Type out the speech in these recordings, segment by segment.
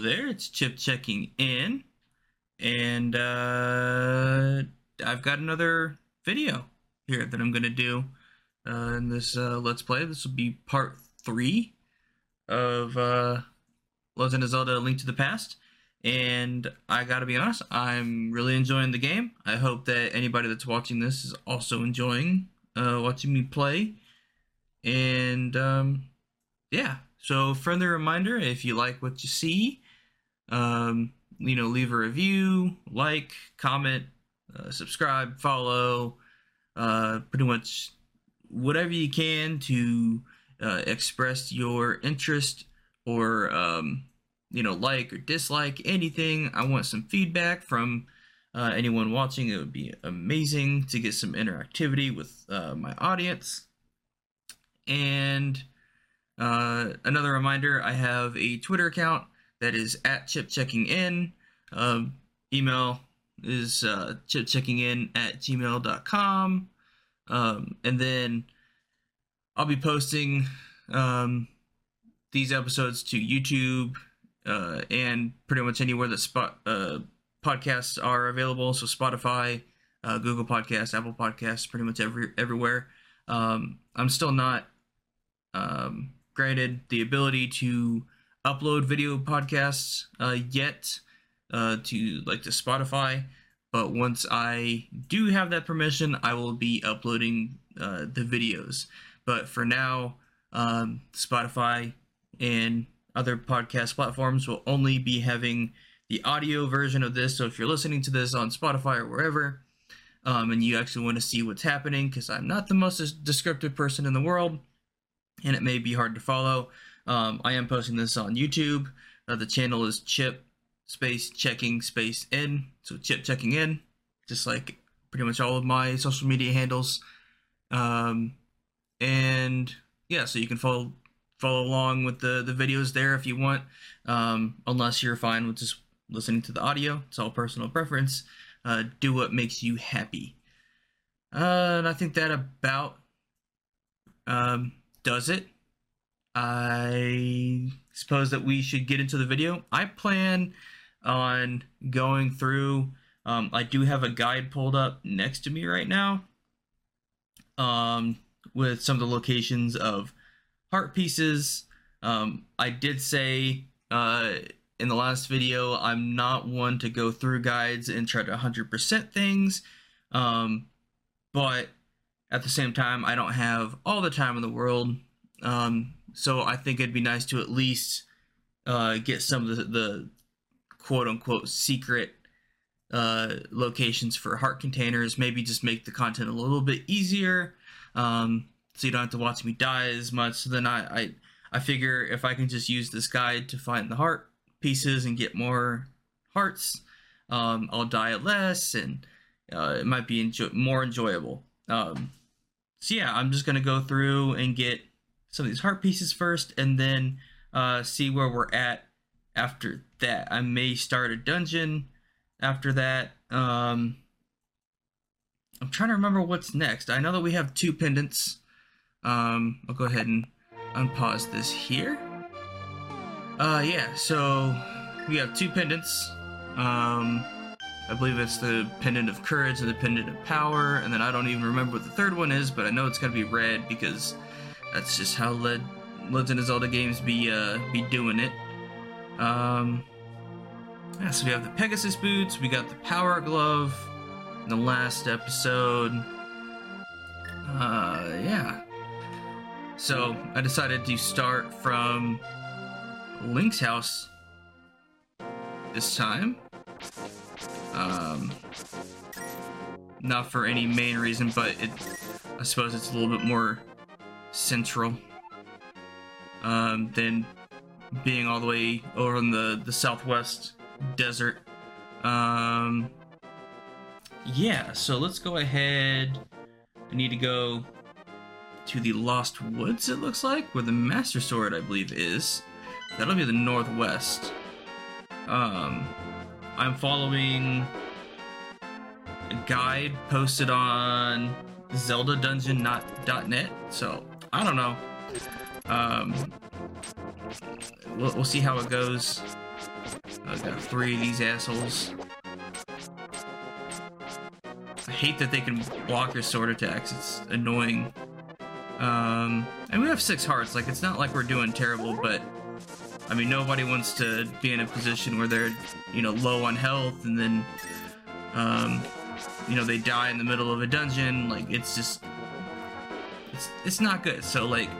There, it's Chip checking in, and uh, I've got another video here that I'm gonna do uh, in this uh, Let's Play. This will be part three of uh, Legend of Zelda: Link to the Past, and I gotta be honest, I'm really enjoying the game. I hope that anybody that's watching this is also enjoying uh, watching me play, and um, yeah. So, friendly reminder if you like what you see, um, you know, leave a review, like, comment, uh, subscribe, follow, uh, pretty much whatever you can to uh, express your interest or, um, you know, like or dislike anything. I want some feedback from uh, anyone watching. It would be amazing to get some interactivity with uh, my audience. And uh, another reminder I have a Twitter account that is at chipcheckingin. Um, email is uh, In at gmail.com. Um, and then I'll be posting um, these episodes to YouTube uh, and pretty much anywhere that spot uh, podcasts are available. So Spotify, uh, Google Podcasts, Apple Podcasts, pretty much every everywhere. Um, I'm still not um, granted the ability to upload video podcasts uh, yet uh, to like to Spotify, but once I do have that permission, I will be uploading uh, the videos. But for now, um, Spotify and other podcast platforms will only be having the audio version of this. So if you're listening to this on Spotify or wherever, um, and you actually want to see what's happening, because I'm not the most descriptive person in the world, and it may be hard to follow. Um, I am posting this on YouTube. Uh, the channel is Chip space checking space in. So Chip checking in, just like pretty much all of my social media handles. Um, and yeah, so you can follow follow along with the the videos there if you want. Um, unless you're fine with just listening to the audio, it's all personal preference. Uh, do what makes you happy. Uh, and I think that about um, does it. I suppose that we should get into the video. I plan on going through. Um, I do have a guide pulled up next to me right now um, with some of the locations of heart pieces. Um, I did say uh, in the last video I'm not one to go through guides and try to 100% things, um, but at the same time, I don't have all the time in the world. Um, so I think it'd be nice to at least uh, get some of the, the quote unquote secret uh, locations for heart containers. Maybe just make the content a little bit easier, um, so you don't have to watch me die as much. So then I, I I figure if I can just use this guide to find the heart pieces and get more hearts, um, I'll die less, and uh, it might be enjoy- more enjoyable. Um, so yeah, I'm just gonna go through and get some of these heart pieces first, and then uh, see where we're at after that. I may start a dungeon after that. Um, I'm trying to remember what's next. I know that we have two pendants. Um, I'll go ahead and unpause this here. Uh, yeah, so we have two pendants. Um, I believe it's the pendant of courage and the pendant of power, and then I don't even remember what the third one is, but I know it's gonna be red because that's just how Led Legend of Zelda games be uh be doing it. Um yeah, so we have the Pegasus boots, we got the power glove in the last episode. Uh yeah. So I decided to start from Link's house this time. Um, not for any main reason, but it, I suppose it's a little bit more central um, than being all the way over in the, the southwest desert. Um, yeah, so let's go ahead. I need to go to the Lost Woods, it looks like, where the Master Sword, I believe, is. That'll be the northwest. Um, I'm following a guide posted on zeldadungeon.net. So I don't know. Um, we'll, we'll see how it goes. I got three of these assholes. I hate that they can block your sword attacks. It's annoying. Um, and we have six hearts. Like, it's not like we're doing terrible, but I mean, nobody wants to be in a position where they're, you know, low on health and then, um, you know, they die in the middle of a dungeon. Like, it's just, it's, it's not good. So, like,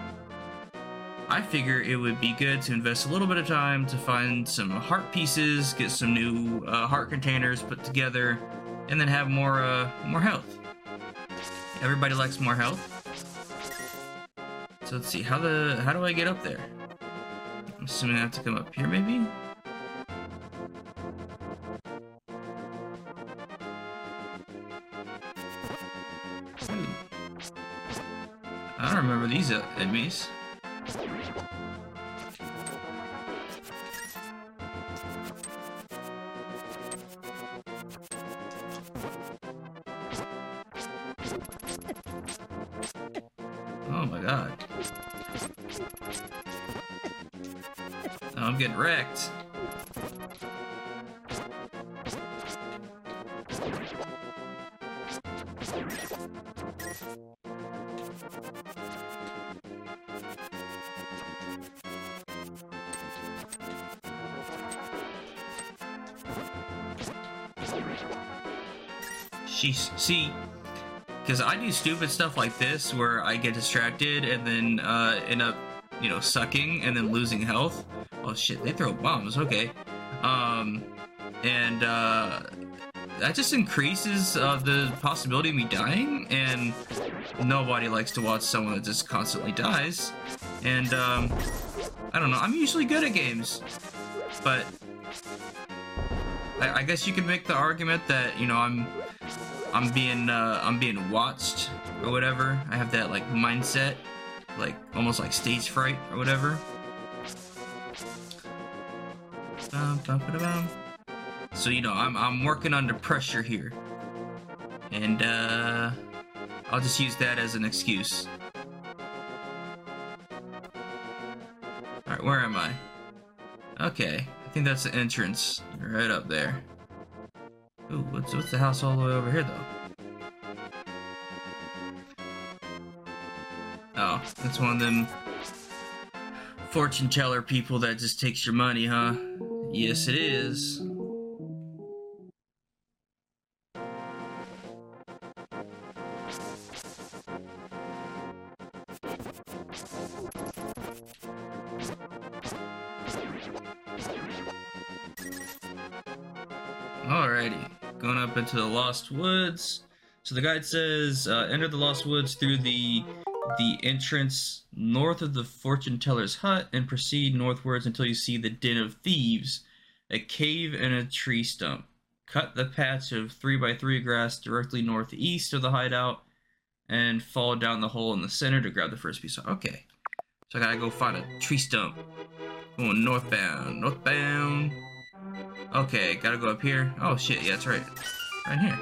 I figure it would be good to invest a little bit of time to find some heart pieces, get some new uh, heart containers put together, and then have more, uh, more health. Everybody likes more health. So let's see, how the, how do I get up there? I'm assuming I have to come up here, maybe? Don't remember these uh, enemies. See, because I do stupid stuff like this where I get distracted and then uh, end up, you know, sucking and then losing health. Oh shit, they throw bombs. Okay. Um, and uh, that just increases uh, the possibility of me dying. And nobody likes to watch someone that just constantly dies. And um, I don't know. I'm usually good at games, but I, I guess you could make the argument that you know I'm I'm being uh, I'm being watched or whatever. I have that like mindset, like almost like stage fright or whatever. So you know I'm I'm working under pressure here, and uh, I'll just use that as an excuse. All right, where am I? Okay, I think that's the entrance right up there. Ooh, what's, what's the house all the way over here, though? That's one of them fortune teller people that just takes your money, huh? Yes, it is. Alrighty, going up into the Lost Woods. So the guide says, uh, enter the Lost Woods through the the entrance north of the fortune teller's hut and proceed northwards until you see the Den of Thieves, a cave and a tree stump. Cut the patch of 3 by 3 grass directly northeast of the hideout and fall down the hole in the center to grab the first piece. Okay, so I gotta go find a tree stump. Going northbound, northbound. Okay, gotta go up here. Oh shit, yeah, that's right. Right here.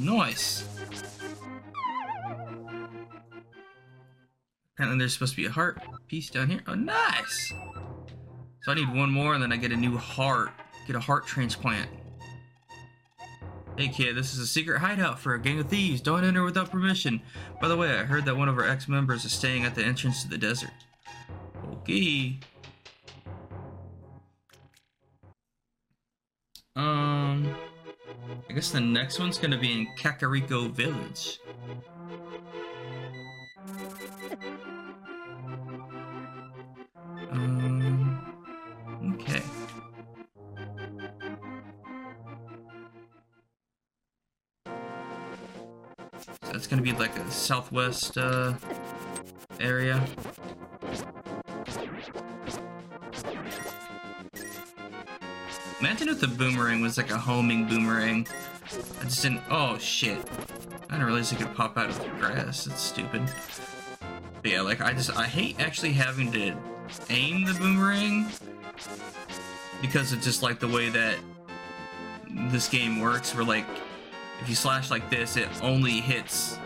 Nice. Apparently there's supposed to be a heart piece down here. Oh, nice! So I need one more and then I get a new heart. Get a heart transplant. Hey kid, this is a secret hideout for a gang of thieves. Don't enter without permission. By the way, I heard that one of our ex-members is staying at the entrance to the desert. Okay. Um, I guess the next one's gonna be in Kakariko Village. Um, okay. So that's gonna be like a southwest uh, area. Imagine if the boomerang was like a homing boomerang. I just didn't. Oh shit! I didn't realize it could pop out of the grass. That's stupid. But yeah, like I just I hate actually having to aim the boomerang because it's just like the way that this game works. Where like if you slash like this, it only hits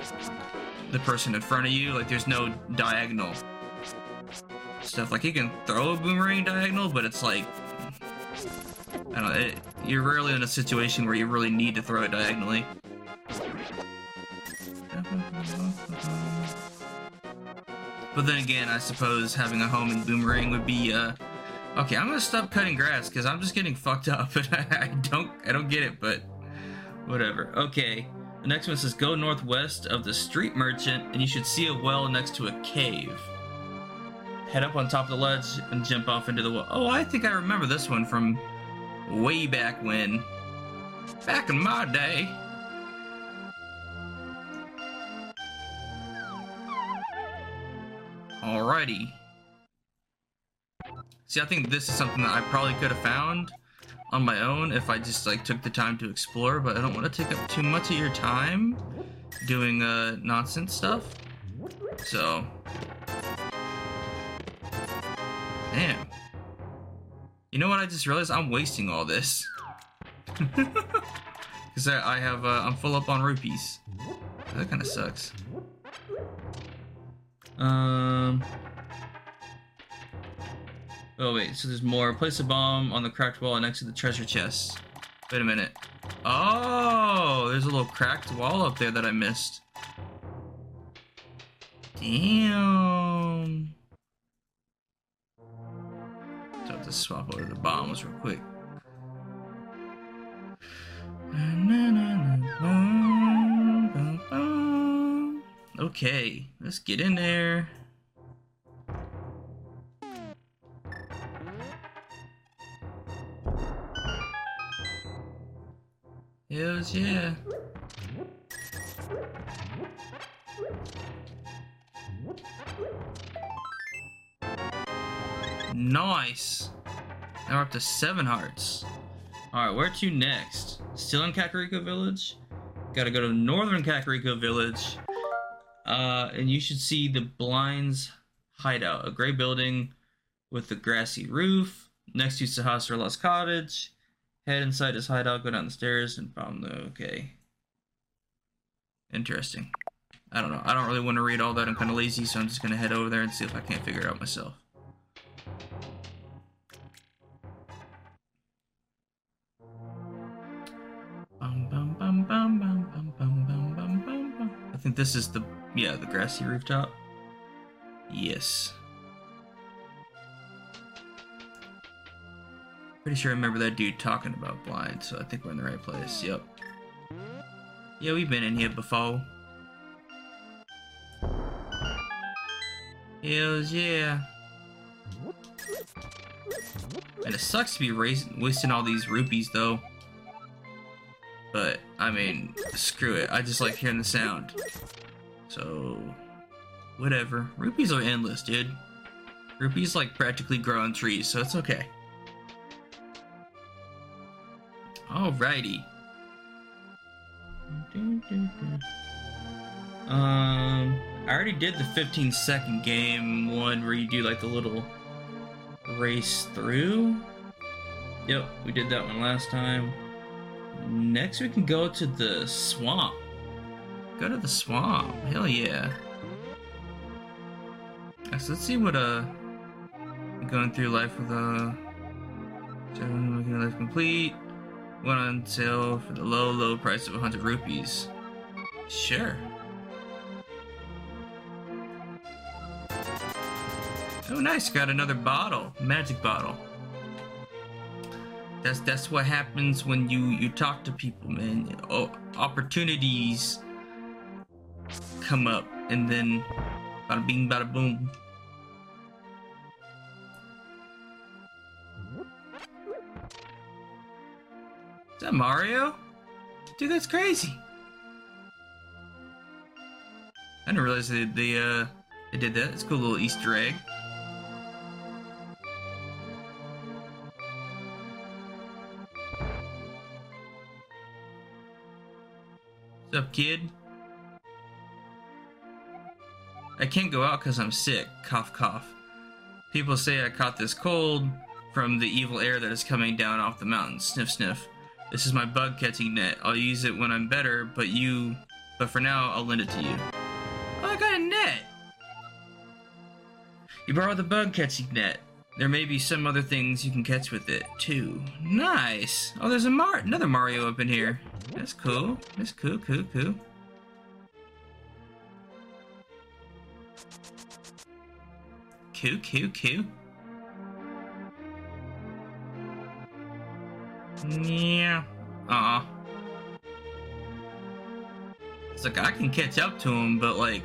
the person in front of you. Like there's no diagonal. stuff. Like you can throw a boomerang diagonal, but it's like I don't know. It, you're rarely in a situation where you really need to throw it diagonally. But then again, I suppose having a home in boomerang would be, uh... Okay, I'm gonna stop cutting grass, because I'm just getting fucked up, and I don't, I don't get it, but... Whatever. Okay, the next one says, go northwest of the street merchant, and you should see a well next to a cave. Head up on top of the ledge and jump off into the well. Oh, I think I remember this one from way back when. Back in my day. Alrighty. See, I think this is something that I probably could have found on my own if I just like took the time to explore, but I don't want to take up too much of your time doing uh, nonsense stuff. So, damn. You know what? I just realized I'm wasting all this because I, I have uh, I'm full up on rupees. That kind of sucks. Um. Oh wait, so there's more. Place a bomb on the cracked wall next to the treasure chest. Wait a minute. Oh, there's a little cracked wall up there that I missed. Damn. So I have to swap over the bombs real quick. Okay, let's get in there. Hells yeah. Nice. Now we're up to seven hearts. Alright, where to next? Still in Kakariko Village? Gotta go to Northern Kakariko Village. Uh, and you should see the Blinds Hideout, a gray building with a grassy roof next to Sahasrahla's cottage. Head inside his hideout, go down the stairs, and found the okay. Interesting. I don't know. I don't really want to read all that. I'm kind of lazy, so I'm just gonna head over there and see if I can't figure it out myself. I think this is the yeah the grassy rooftop. Yes. Pretty sure I remember that dude talking about blind, so I think we're in the right place. Yep. Yeah, we've been in here before. Hells yeah. And it sucks to be wasting all these rupees though. But, I mean, screw it. I just like hearing the sound. So, whatever. Rupees are endless, dude. Rupees like practically grow on trees, so it's okay. Alrighty. Um, I already did the 15 second game one where you do like the little race through. Yep, we did that one last time. Next, we can go to the swamp. Go to the swamp. Hell yeah. So let's see what uh going through life with uh making life complete. Went on sale for the low, low price of 100 rupees. Sure. Oh, nice. Got another bottle. Magic bottle. That's that's what happens when you you talk to people, man. Oh, opportunities come up, and then bada bing, bada boom. Is that Mario? Dude, that's crazy. I didn't realize they, they uh they did that. It's a cool little Easter egg. What's up, kid? I can't go out because I'm sick. Cough, cough. People say I caught this cold from the evil air that is coming down off the mountain. Sniff, sniff. This is my bug catching net. I'll use it when I'm better, but you... But for now, I'll lend it to you. Oh, I got a net! You borrow the bug catching net. There may be some other things you can catch with it, too. Nice! Oh, there's a Mar another Mario up in here. That's cool. That's cool, cool, cool. Cool, cool, cool. Yeah. Uh-uh. It's like, I can catch up to him, but, like,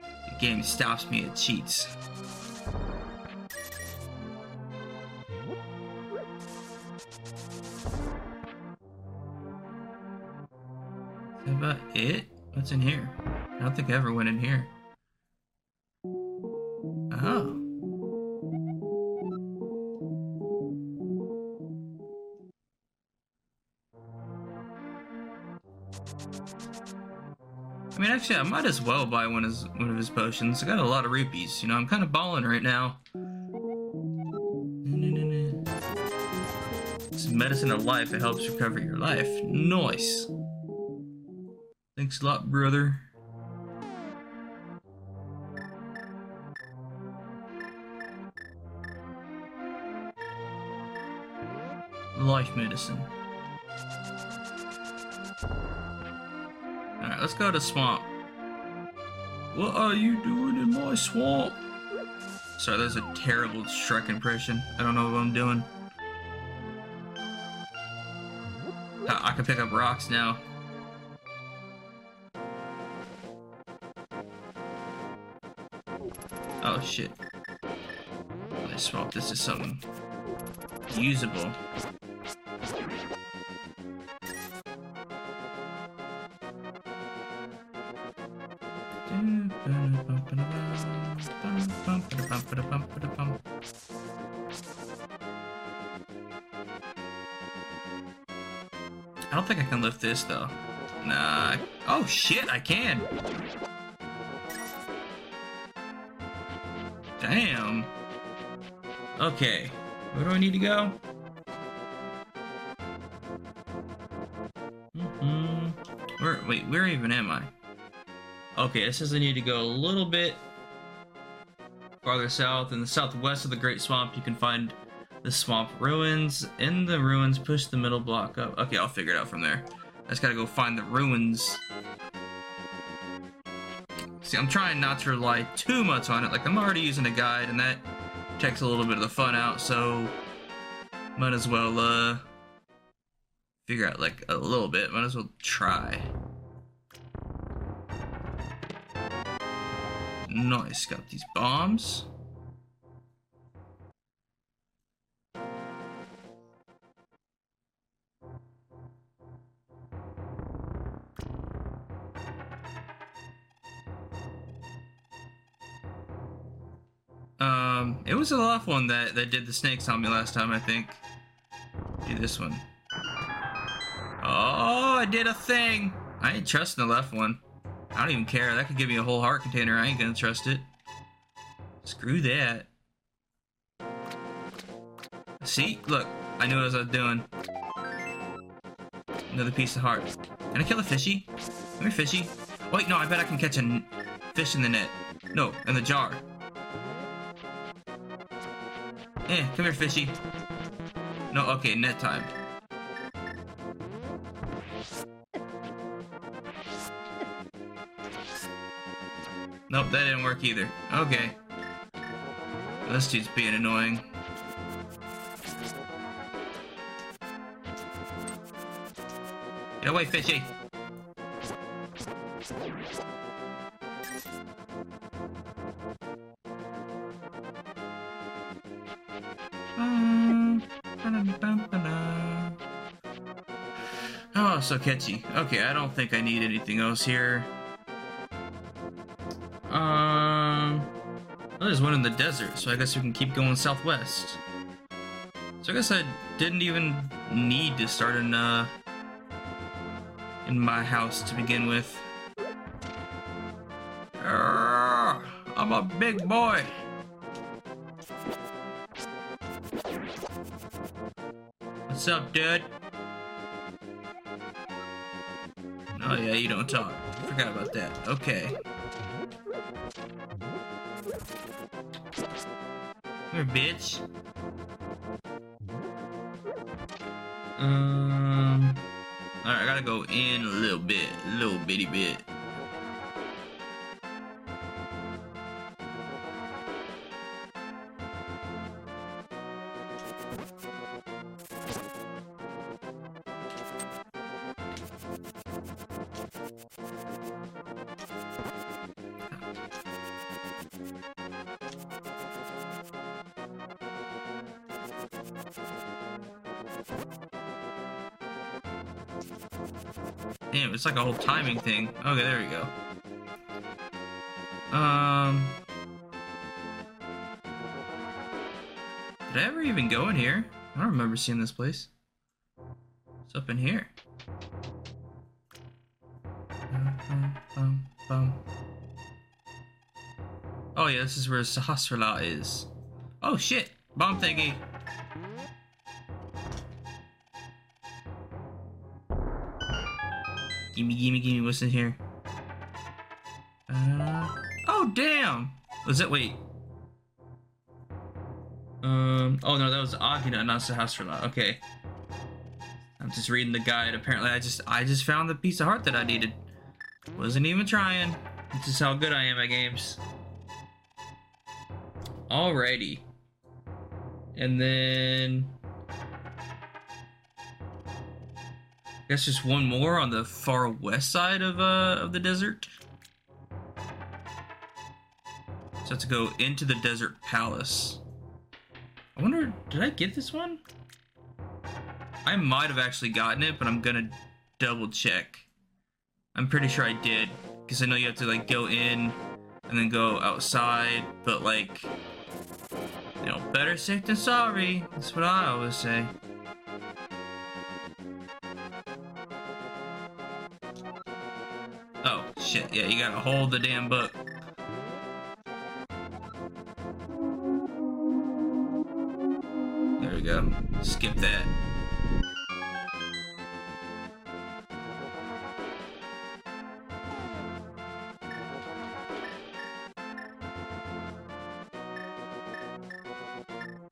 the game stops me at cheats. Is that about it? What's in here? I don't think I ever went in here. Actually, I might as well buy one of his, one of his potions. I got a lot of rupees. You know, I'm kind of balling right now. It's medicine of life. It helps recover your life. Nice. Thanks a lot, brother. Life medicine. Let's go to swamp. What are you doing in my swamp? Sorry, that's a terrible Shrek impression. I don't know what I'm doing. I, I can pick up rocks now. Oh shit. I swap this to something usable. Think I can lift this though. Nah. Oh shit, I can. Damn. Okay. Where do I need to go? Mm-hmm. Where, wait, where even am I? Okay, it says I need to go a little bit farther south. In the southwest of the Great Swamp, you can find the swamp ruins. In the ruins, push the middle block up. Okay, I'll figure it out from there. I just gotta go find the ruins. See, I'm trying not to rely too much on it. Like, I'm already using a guide, and that takes a little bit of the fun out, so might as well, uh, figure out, like, a little bit. Might as well try. Nice, got these bombs. Um, it was the left one that, that did the snakes on me last time, I think. Do this one. Oh, I did a thing! I ain't trusting the left one. I don't even care. That could give me a whole heart container. I ain't gonna trust it. Screw that. See? Look. I knew what I was doing. Another piece of heart. Can I kill a fishy? Come here, fishy. Wait, no, I bet I can catch a fish in the net. No, in the jar. Eh, come here, fishy. No, okay, net time. Nope, that didn't work either. Okay. This dude's being annoying. Get away, fishy! So catchy. Okay, I don't think I need anything else here. Um, well, there's one in the desert, so I guess we can keep going southwest. So I guess I didn't even need to start in uh in my house to begin with. Arrgh, I'm a big boy. What's up, dude? Yeah, you don't talk. Forgot about that. Okay. Here, bitch. Um. Alright, I gotta go in a little bit, a little bitty bit. Like a whole timing thing. Okay, there we go. Um... Did I ever even go in here? I don't remember seeing this place. What's up in here? Oh yeah, this is where Sahasrahla is. Oh shit! Bomb thingy! Gimme, gimme, gimme, what's in here? Uh, oh, damn! Was it, wait. Um, oh no, that was Aginah, not Sahasrahla. Okay. I'm just reading the guide. Apparently, I just, I just found the piece of heart that I needed. Wasn't even trying. This is how good I am at games. Alrighty. And then... guess just one more on the far west side of uh of the desert. So I have to go into the desert palace. I wonder, did I get this one? I might have actually gotten it, but I'm gonna double check. I'm pretty sure I did, because I know you have to like go in and then go outside, but like, you know, better safe than sorry. That's what I always say. Shit. Yeah, you gotta hold the damn book. There we go. Skip that.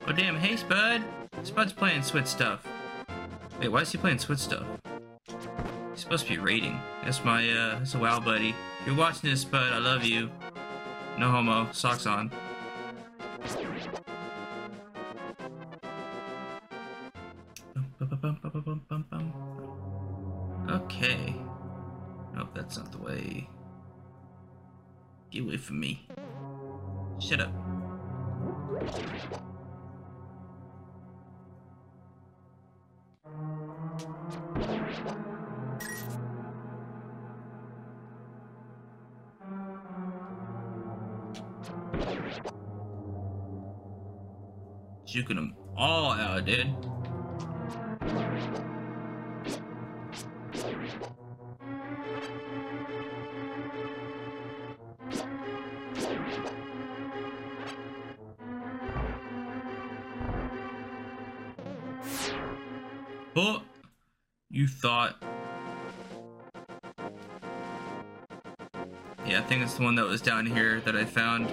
Oh damn, hey Spud! Spud's playing Switch stuff. Wait, why is he playing Switch stuff? Supposed to be rating. That's my, uh, that's a WoW buddy. You're watching this, bud. I love you. No homo. Socks on. Okay. Nope, that's not the way. Get away from me. Shut up. Them all out, dude. Oh, you thought. Yeah, I think it's the one that was down here that I found.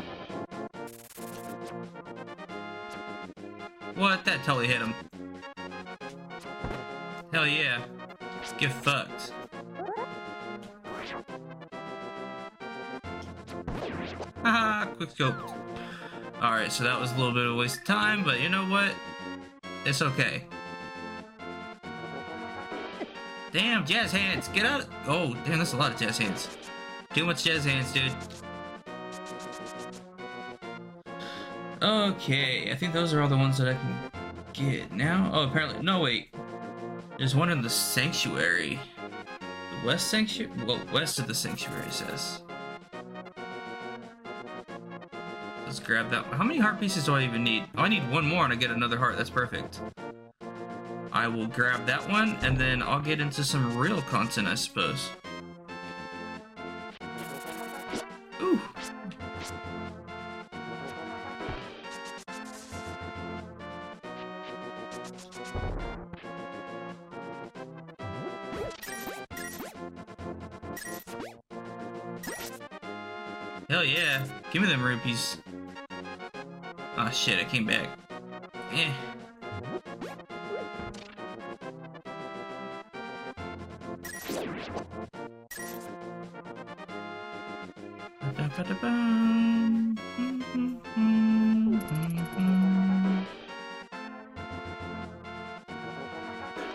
That totally hit him. Hell yeah. Get fucked. Haha, quick scope. Alright, so that was a little bit of a waste of time, but you know what? It's okay. Damn, jazz hands, get out! Oh, damn, that's a lot of jazz hands. Too much jazz hands, dude. Okay, I think those are all the ones that I can get now. Oh, apparently, no, wait. There's one in the sanctuary. The west sanctuary? Well, west of the sanctuary says. Let's grab that. How many heart pieces do I even need? Oh, I need one more and I get another heart. That's perfect. I will grab that one and then I'll get into some real content, I suppose. Them rupees. Oh, Ah, shit, I came back. Eh.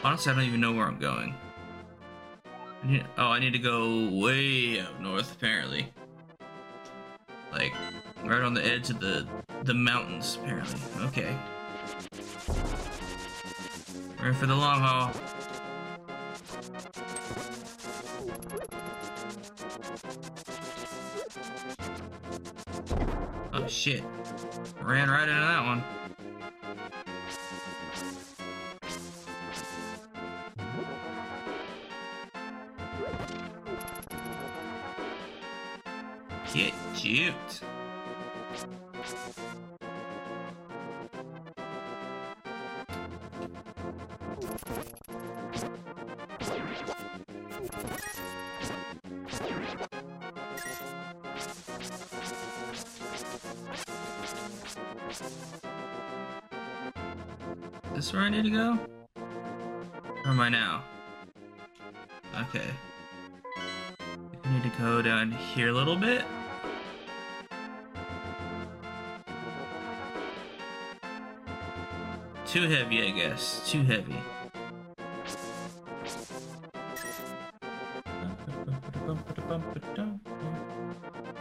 Honestly, I don't even know where I'm going. I need, oh, I need to go way up north, apparently. On the edge of the, the mountains, apparently. Okay. Ready for the long haul. Oh shit. Ran right into to go? Where am I now? Okay. I need to go down here a little bit. Too heavy, I guess. Too heavy.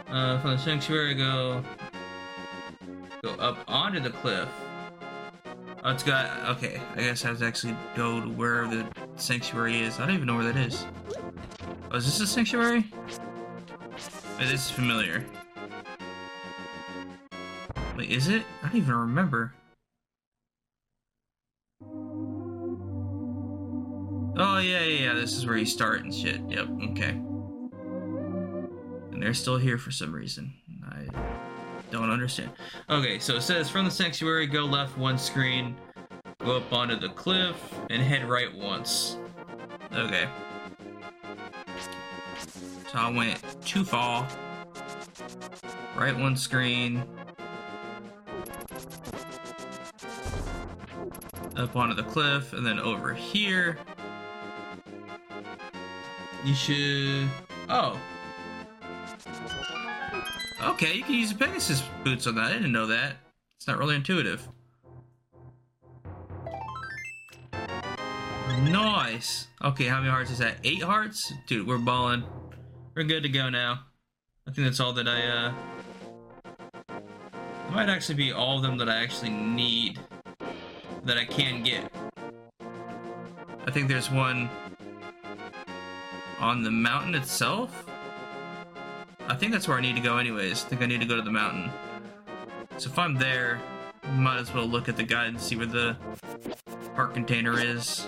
Uh, from the sanctuary, go go up onto the cliff. Oh, it's got okay. I guess I have to actually go to where the sanctuary is. I don't even know where that is. Oh, is this a sanctuary? It is familiar. Wait, is it? I don't even remember. Oh yeah, yeah, yeah. This is where you start and shit. Yep. Okay. And they're still here for some reason. Understand. Okay, so it says from the sanctuary, go left one screen, go up onto the cliff, and head right once. Okay. So I went too far. Right one screen. Up onto the cliff, and then over here. You should. Oh. Okay, you can use the Pegasus boots on that. I didn't know that. It's not really intuitive. Nice. Okay, how many hearts is that? Eight hearts? Dude, we're balling. We're good to go now. I think that's all that I, uh... It might actually be all of them that I actually need. That I can get. I think there's one on the mountain itself. I think that's where I need to go anyways. I think I need to go to the mountain. So if I'm there, might as well look at the guide and see where the heart container is.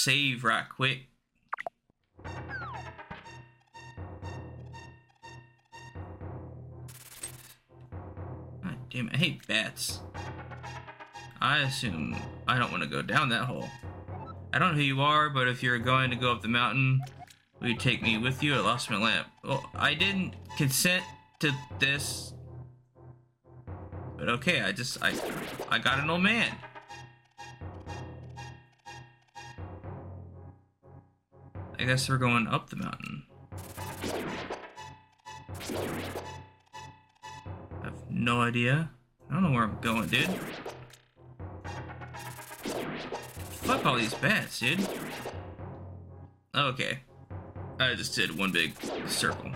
Save right quick. God damn it, I hate bats. I assume I don't want to go down that hole. I don't know who you are, but if you're going to go up the mountain, will you take me with you? I lost my lamp. Well, I didn't consent to this. But okay, I just, I, I got an old man. I guess we're going up the mountain. I have no idea. I don't know where I'm going, dude. Fuck all these bats, dude. Okay. I just did one big circle.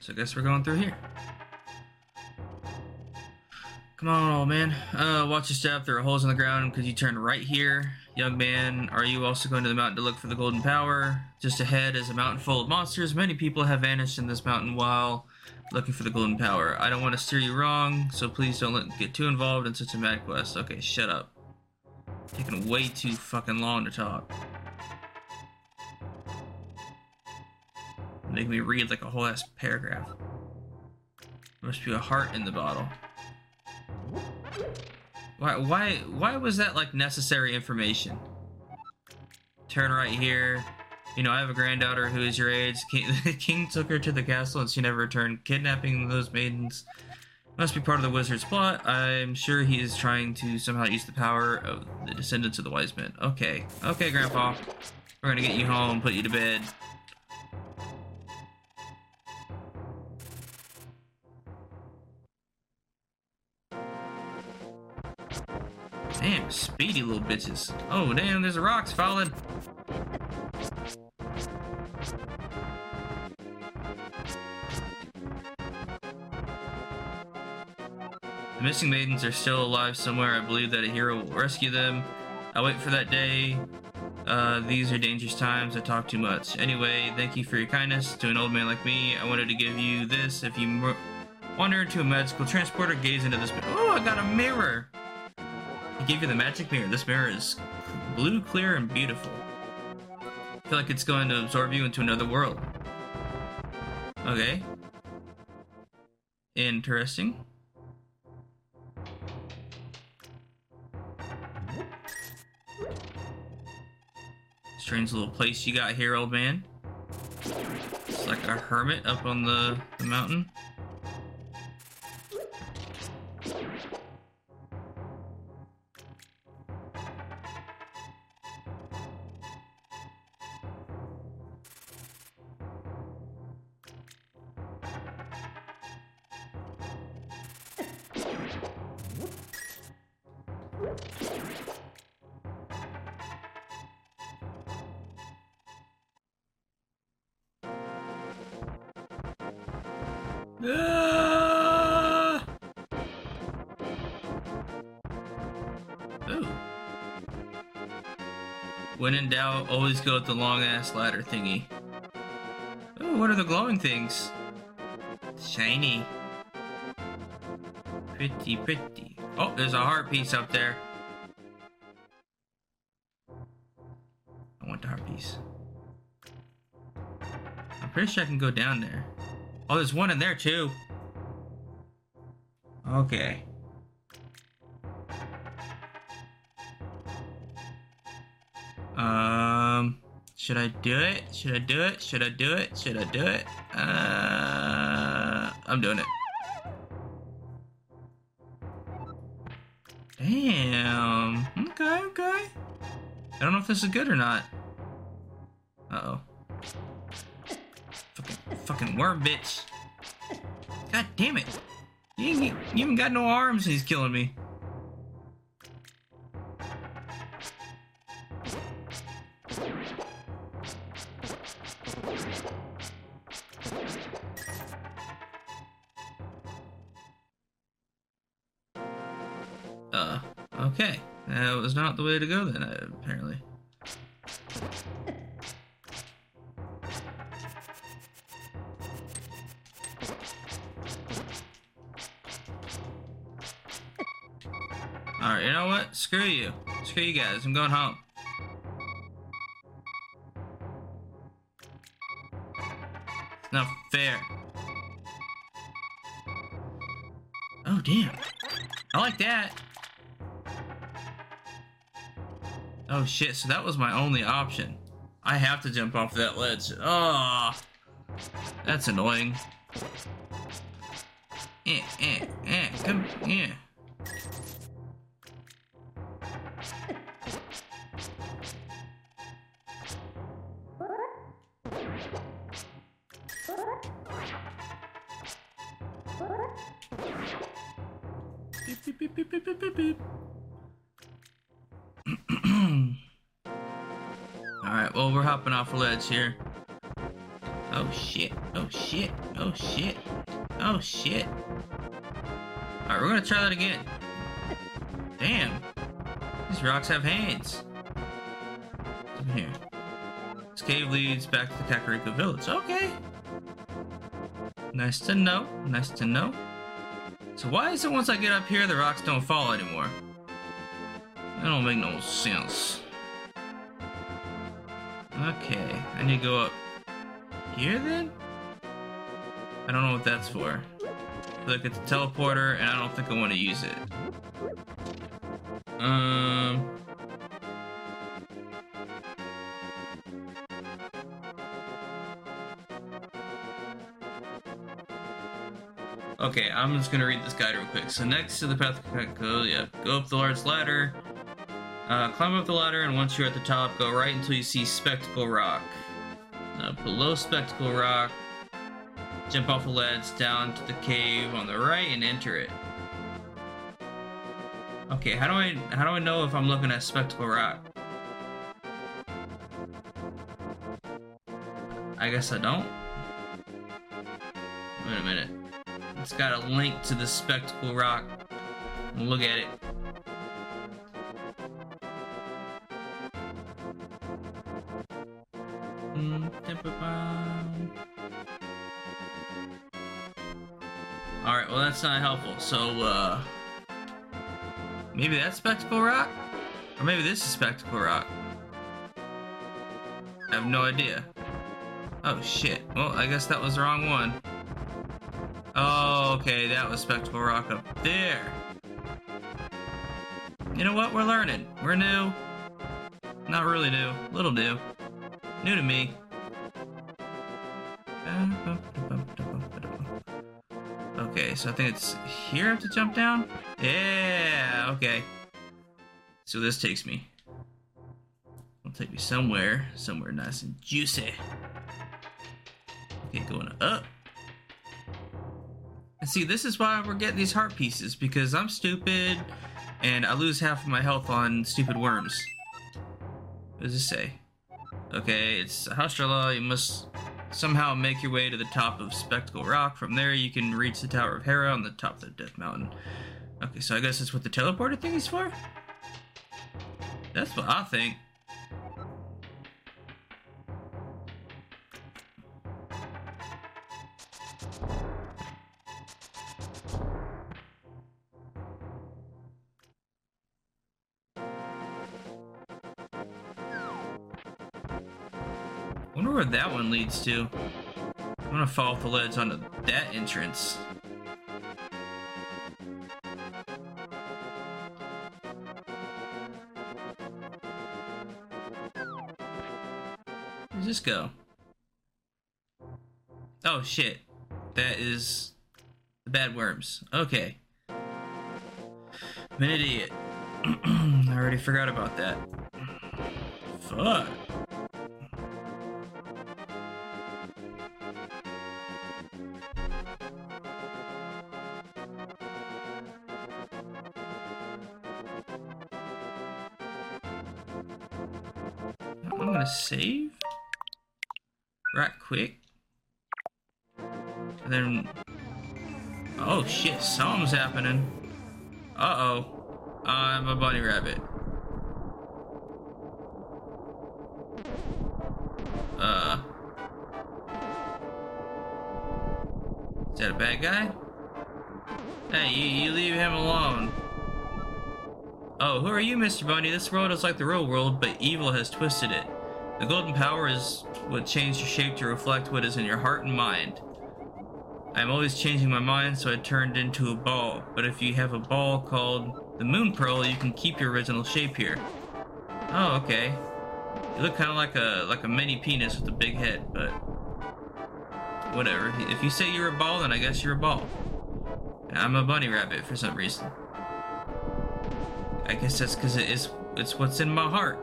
So I guess we're going through here. Come on, old man. Uh, watch your step. There are holes in the ground because you turn right here. Young man, are you also going to the mountain to look for the golden power? Just ahead is a mountain full of monsters. Many people have vanished in this mountain while looking for the golden power. I don't want to steer you wrong, so please don't let, get too involved in such a mad quest. Okay, shut up. Taking way too fucking long to talk. Make me read like a whole ass paragraph. There must be a heart in the bottle. Why, why, why was that like necessary information? Turn right here. You know, I have a granddaughter who is your age. King, king took her to the castle and she never returned. Kidnapping those maidens must be part of the wizard's plot. I'm sure he is trying to somehow use the power of the descendants of the wise men. Okay, okay, Grandpa. We're gonna get you home, put you to bed. Damn, speedy little bitches. Oh, damn, there's rocks falling. The missing maidens are still alive somewhere. I believe that a hero will rescue them. I'll wait for that day. Uh, these are dangerous times. I talk too much. Anyway, thank you for your kindness to an old man like me. I wanted to give you this. If you wander into a magical transporter, gaze into this. Oh, I got a mirror. He gave you the magic mirror. This mirror is blue, clear, and beautiful. I feel like it's going to absorb you into another world. Okay. Interesting. Strange little place you got here, old man. It's like a hermit up on the, the mountain. In always go with the long ass ladder thingy. Ooh, what are the glowing things? Shiny. Pretty, pretty. Oh, there's a heart piece up there. I want the heart piece. I'm pretty sure I can go down there. Oh, there's one in there too. Okay. Um, should I do it? Should I do it? Should I do it? Should I do it? Uh, I'm doing it. Damn. Okay, okay. I don't know if this is good or not. Uh-oh. Fucking, fucking worm bitch. God damn it. You, ain't, you even got no arms and he's killing me. The way to go then, uh, apparently. Alright, you know what? Screw you. Screw you guys. I'm going home. It's not fair. Oh, damn. I like that. Oh, shit. So that was my only option. I have to jump off that ledge. Oh, that's annoying. Eh, eh, eh, come, yeah. Off ledge here. Oh shit, oh shit, oh shit, oh shit. Alright, we're gonna try that again. Damn, these rocks have hands. happened here? This cave leads back to the Kakariko village. Okay. Nice to know. Nice to know. So why is it once I get up here, the rocks don't fall anymore? That don't make no sense. Okay, I need to go up here then? I don't know what that's for. Look, it's a teleporter, and I don't think I want to use it. Um... Okay, I'm just gonna read this guide real quick. So next to the path, go yeah, go up the large ladder, uh, climb up the ladder, and once you're at the top, go right until you see Spectacle Rock. Uh, below Spectacle Rock, jump off the ledge down to the cave on the right and enter it. Okay, how do I how do I know if I'm looking at Spectacle Rock? I guess I don't. Wait a minute. It's got a link to the Spectacle Rock. Look at it. That's not helpful. So, uh... Maybe that's Spectacle Rock? Or maybe this is Spectacle Rock. I have no idea. Oh shit. Well, I guess that was the wrong one. Oh, okay, that was Spectacle Rock up there. You know what? We're learning. We're new. Not really new. Little new. New to me. So I think it's here I have to jump down? Yeah, okay. So this takes me. It'll take me somewhere, somewhere nice and juicy. Okay, going up. And see, this is why we're getting these heart pieces, because I'm stupid, and I lose half of my health on stupid worms. What does this say? Okay, it's Sahasrahla, you must somehow make your way to the top of Spectacle Rock. From there, you can reach the Tower of Hera on the top of the Death Mountain. Okay, so I guess that's what the teleporter thing is for? That's what I think. Where that one leads to. I'm gonna fall off the ledge onto that entrance. Where's this go? Oh shit. That is the bad worms. Okay. I'm an idiot. I already forgot about that. Fuck. Mr. Bunny? This world is like the real world, but evil has twisted it. The golden power is what changed your shape to reflect what is in your heart and mind. I am always changing my mind, so I turned into a ball. But if you have a ball called the Moon Pearl, you can keep your original shape here. Oh, okay. You look kind of like a like a mini penis with a big head, but whatever. If you say you're a ball, then I guess you're a ball. I'm a bunny rabbit for some reason. I guess that's because it is it's what's in my heart.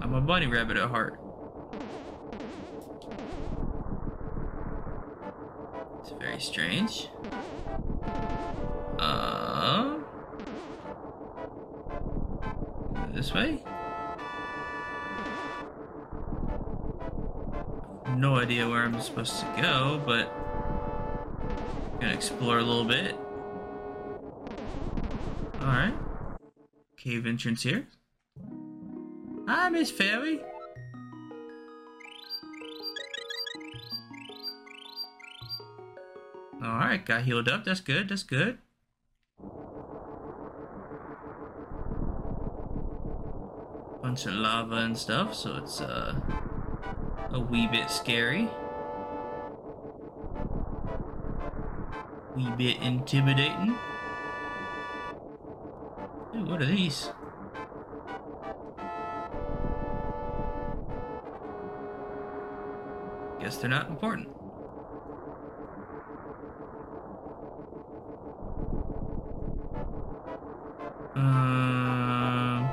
I'm a bunny rabbit at heart. It's very strange. Uh, this way? No idea where I'm supposed to go, but I'm gonna explore a little bit. Alright. Cave entrance here. Hi, Miss Fairy. Alright, got healed up. That's good. That's good. Bunch of lava and stuff, so it's uh, a wee bit scary. Wee bit intimidating. Ooh, what are these? Guess they're not important. Um,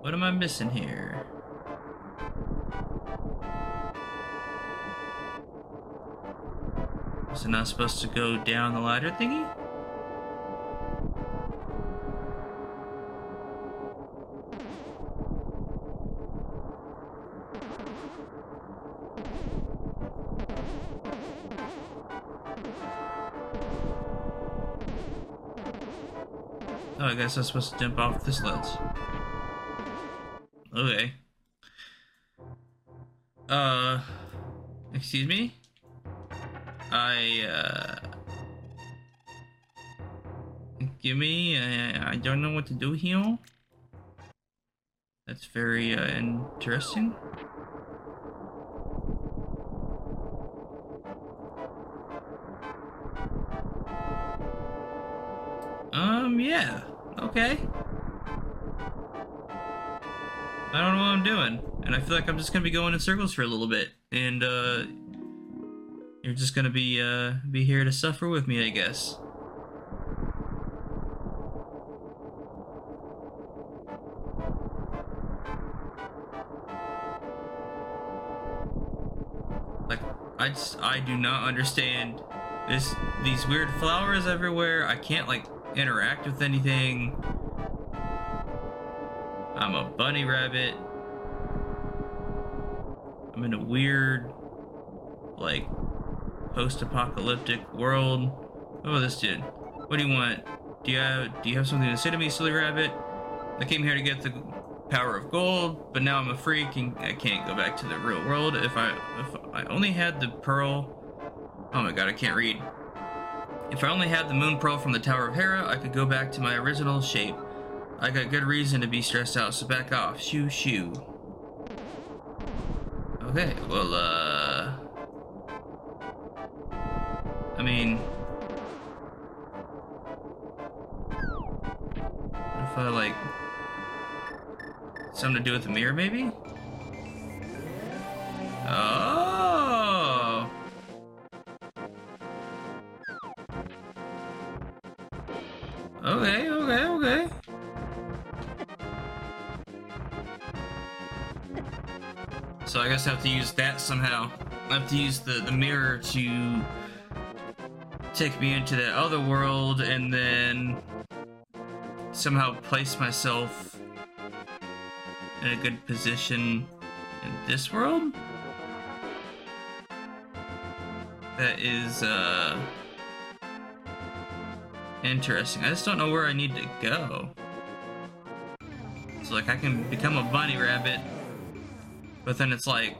what am I missing here? Is it not supposed to go down the ladder thingy? Guess I'm supposed to jump off this ledge. Okay. Uh, excuse me? I, uh... Give me, I, I don't know what to do here. That's very, uh, interesting. And I feel like I'm just gonna be going in circles for a little bit. And, uh... You're just gonna be, uh, be here to suffer with me, I guess. Like, I just, I do not understand this, these weird flowers everywhere. I can't, like, interact with anything. I'm a bunny rabbit. I'm in a weird, like, post-apocalyptic world. Oh, this dude. What do you want? Do you have Do you have something to say to me, silly rabbit? I came here to get the power of gold, but now I'm a freak and I can't go back to the real world. If I if I only had the pearl. Oh my god, I can't read. If I only had the moon pearl from the Tower of Hera, I could go back to my original shape. I got good reason to be stressed out, so back off. Shoo shoo. Okay, well, uh... I mean... If I, like... Something to do with the mirror, maybe? Oh! Guess I have to use that somehow. I have to use the, the mirror to take me into that other world and then somehow place myself in a good position in this world? That is, uh... Interesting. I just don't know where I need to go. So, like, I can become a bunny rabbit, but then it's like...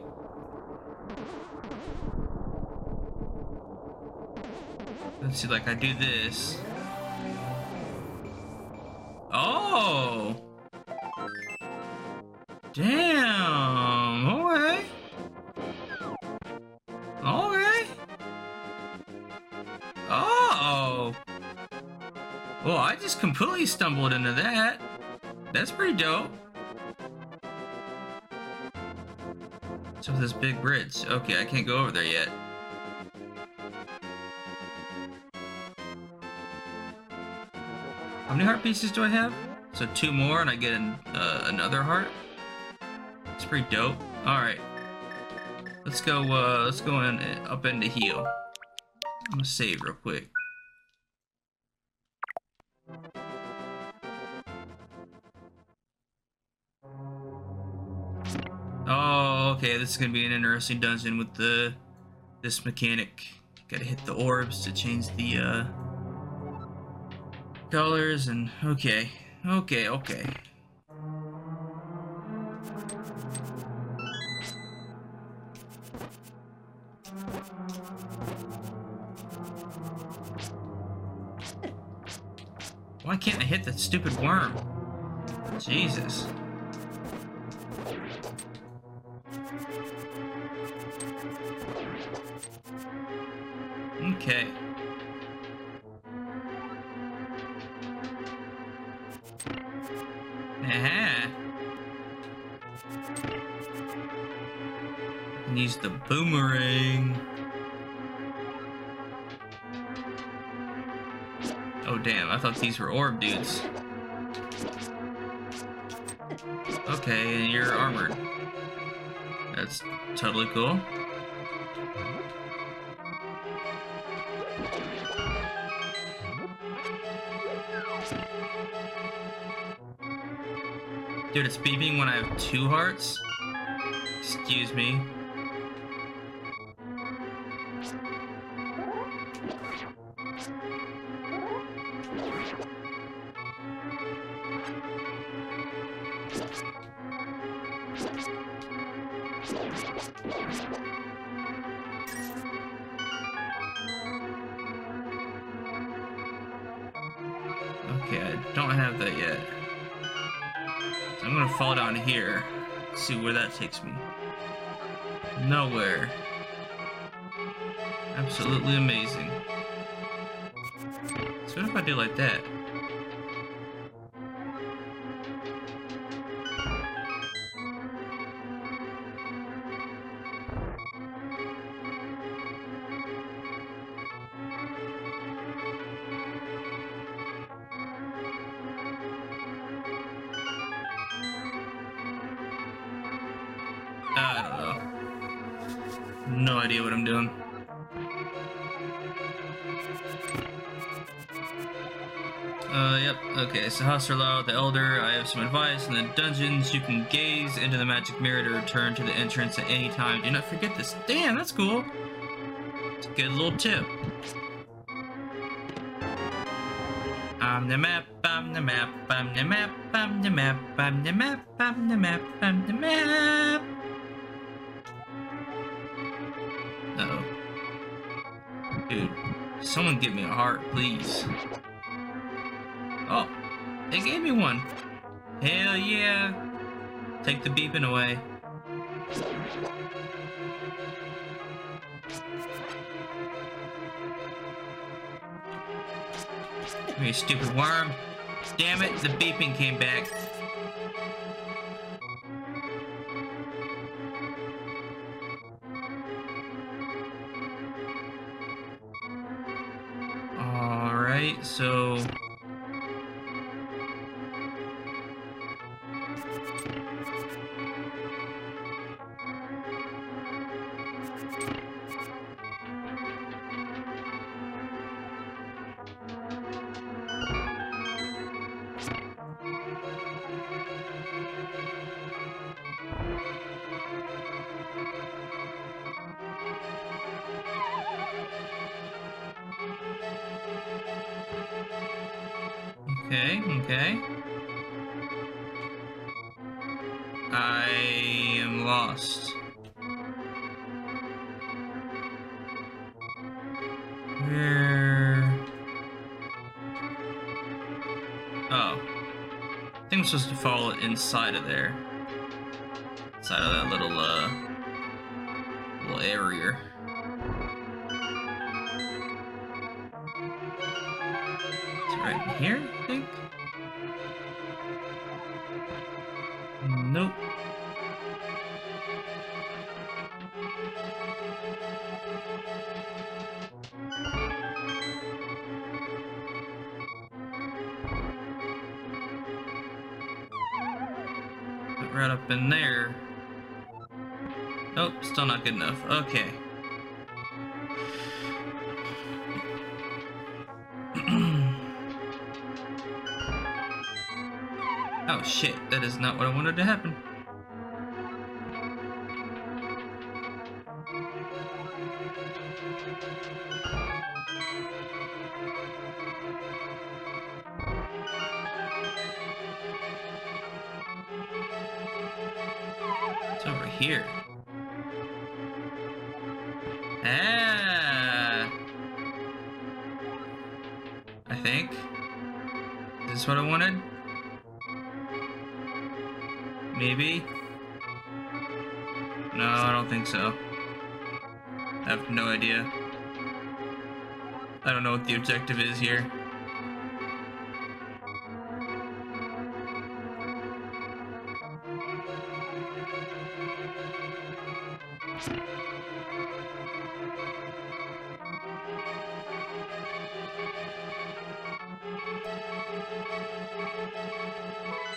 Let's see, like, I do this. Oh! Damn! Okay. Okay. Oh! Well, I just completely stumbled into that. That's pretty dope. So this big bridge. Okay, I can't go over there yet. How many heart pieces do I have? So two more and I get an, uh, another heart? It's pretty dope. Alright. Let's go, uh, let's go in, up into heal. I'm gonna save real quick. okay, this is gonna be an interesting dungeon with the this mechanic. Gotta hit the orbs to change the uh, colors and okay, okay, okay. Why can't I hit that stupid worm? Jesus. Use the boomerang. Oh damn, I thought these were orb dudes. Okay, and you're armored. That's totally cool. Dude, it's beeping when I have two hearts? Excuse me. Takes me. Nowhere. Absolutely amazing. So what if I do like that? Sahasrahla, the Elder, I have some advice. In the dungeons, you can gaze into the magic mirror to return to the entrance at any time. Do not forget this. Damn, that's cool. It's a good little tip. I'm the map, I'm the map, I'm the map, I'm the map, I'm the map, I'm the map, I'm the map. Uh oh. Dude, someone give me a heart, please. Hell yeah. Take the beeping away. You stupid worm. Damn it, the beeping came back. Alright, so... Okay. I am lost. Where? Oh. I think I'm supposed to it inside of there. Inside of that little, uh, still not good enough. Okay. oh shit, that is not what I wanted to happen. Objective is here.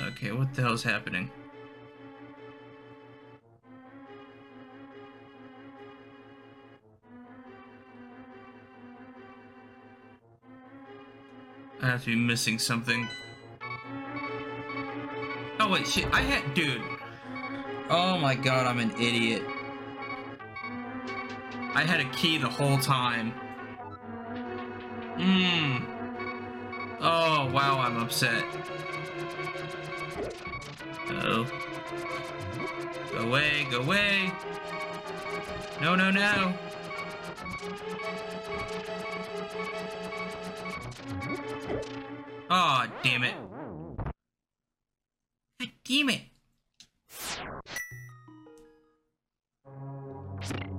Okay, what the hell's happening? Have to be missing something. Oh wait, shit, I had- dude. Oh my god, I'm an idiot. I had a key the whole time. Mmm. Oh, wow, I'm upset. Oh. Go away, go away. No, no, no. Aw, oh, damn it. God damn it.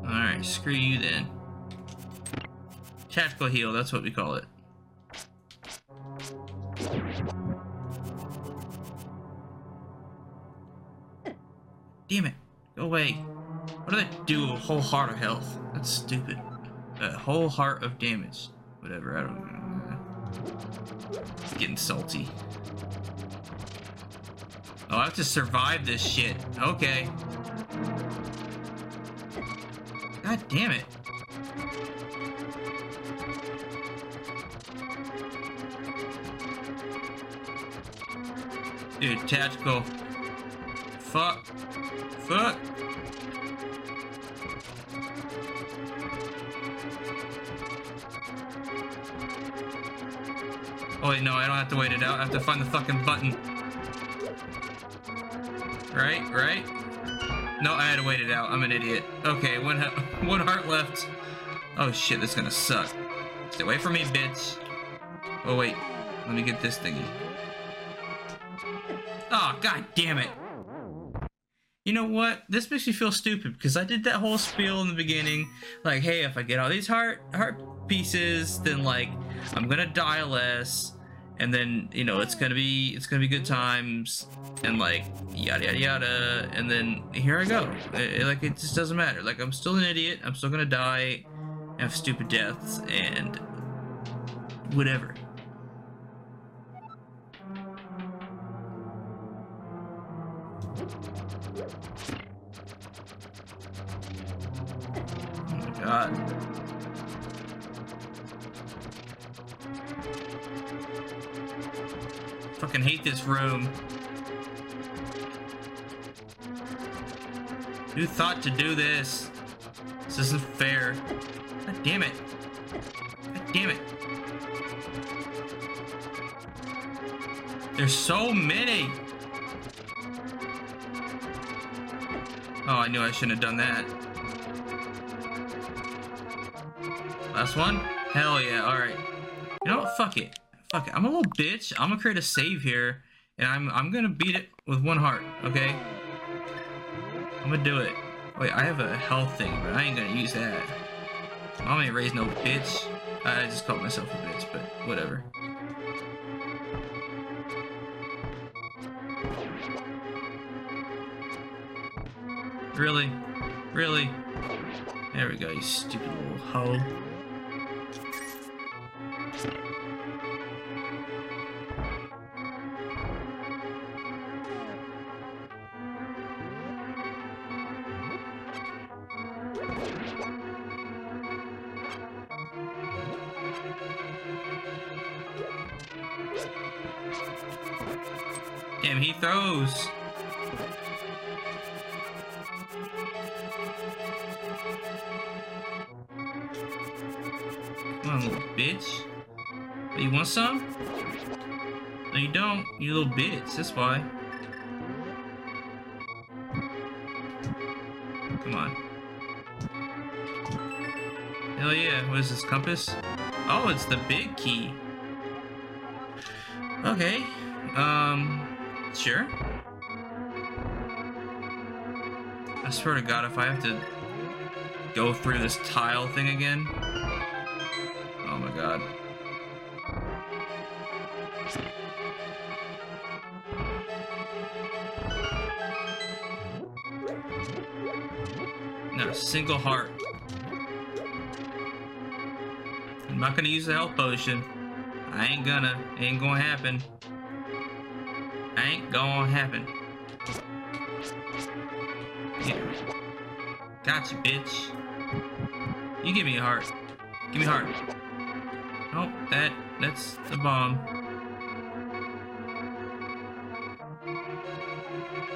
Alright, screw you then. Tactical heal, that's what we call it. Damn it. Go away. What do they do? A whole heart of health. That's stupid. A whole heart of damage. Whatever, I don't know. Getting salty. Oh, I have to survive this shit. Okay. God damn it. Dude, tactical. Fuck. Fuck. Wait, no, I don't have to wait it out. I have to find the fucking button. Right, right? No, I had to wait it out. I'm an idiot. Okay, one, one heart left. Oh shit, that's gonna suck. Stay away from me, bitch. Oh wait, let me get this thingy. Oh, god damn it. You know what? This makes me feel stupid because I did that whole spiel in the beginning. Like, hey, if I get all these heart heart pieces, then like I'm gonna die less, and then you know it's gonna be it's gonna be good times, and like yada yada yada, and then here I go. It, like it just doesn't matter. Like I'm still an idiot. I'm still gonna die, have stupid deaths, and whatever. Oh my god. Fucking hate this room. Who thought to do this? This isn't fair. God damn it. God damn it. There's so many. Oh, I knew I shouldn't have done that. Last one? Hell yeah, alright. You know what? Fuck it. Fuck. I'm a little bitch. I'm gonna create a save here, and I'm I'm gonna beat it with one heart, okay? I'm gonna do it. Wait, I have a health thing, but I ain't gonna use that. Mom ain't raised no bitch. I just called myself a bitch, but whatever. Really? Really? There we go, you stupid little hoe. You little bitch. That's why. Come on. Hell yeah. What is this, compass? Oh, it's the big key. Okay. Um, sure. I swear to God, if I have to go through this tile thing again. Single heart. I'm not gonna use the health potion. I ain't gonna. Ain't gonna happen. Ain't gonna happen. Yeah. Gotcha, bitch. You give me a heart. Give me a heart. Oh, that that's the bomb.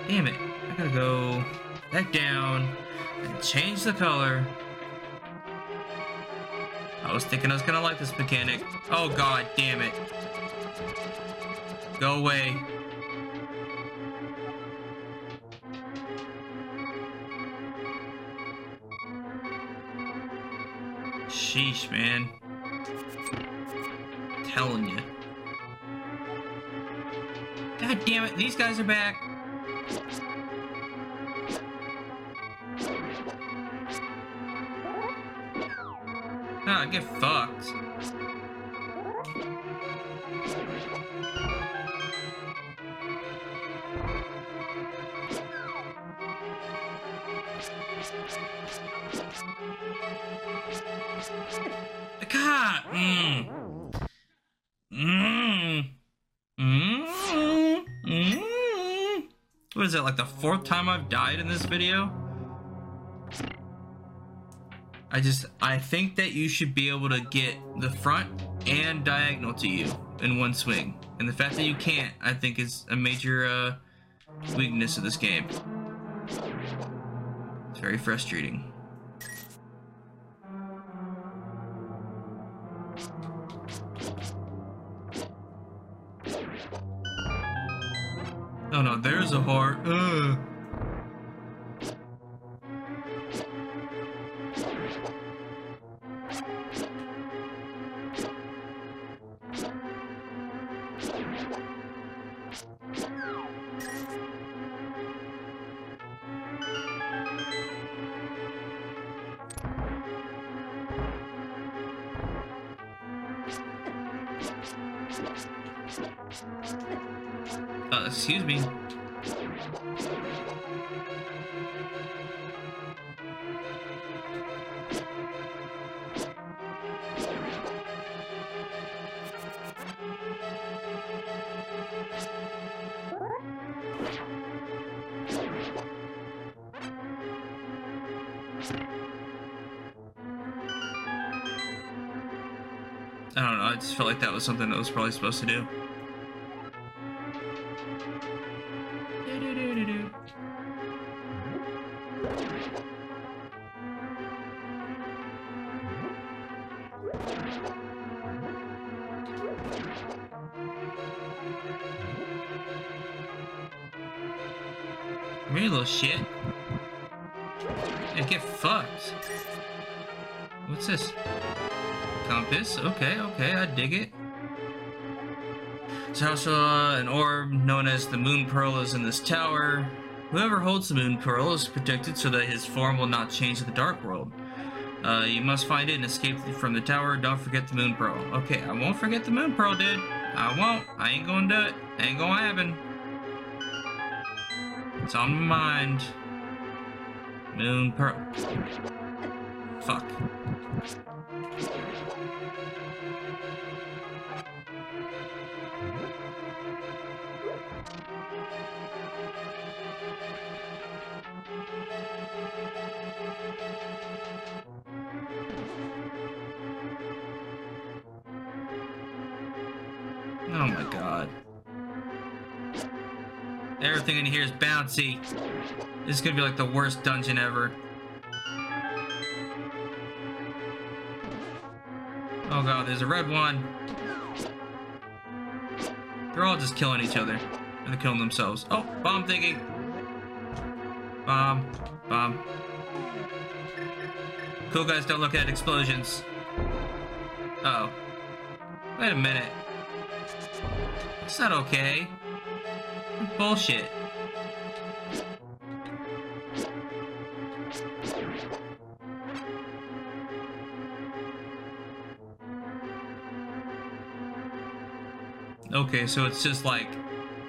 Damn it. I gotta go back down and change the color. I was thinking I was gonna like this mechanic. Oh god damn it. Go away. Sheesh, man. telling you. God damn it, these guys are back. The fourth time I've died in this video? I just, I think that you should be able to get the front and diagonal to you in one swing. And the fact that you can't, I think is a major uh, weakness of this game. It's very frustrating. Oh no, there's a heart. I don't know, I just felt like that was something that was probably supposed to do. Pearl is in this tower. Whoever holds the Moon Pearl is protected so that his form will not change in the Dark World. Uh, you must find it and escape from the tower. Don't forget the Moon Pearl. Okay, I won't forget the Moon Pearl, dude. I won't. I ain't gonna do it. Ain't gonna happen. It's on my mind. Moon Pearl. Fuck. Everything in here is bouncy. This is gonna be like the worst dungeon ever. Oh god, there's a red one. They're all just killing each other. And they're killing themselves. Oh, bomb thinking. Bomb. Bomb. Cool guys don't look at explosions. Uh oh. Wait a minute. It's not okay. Bullshit. Okay, so it's just like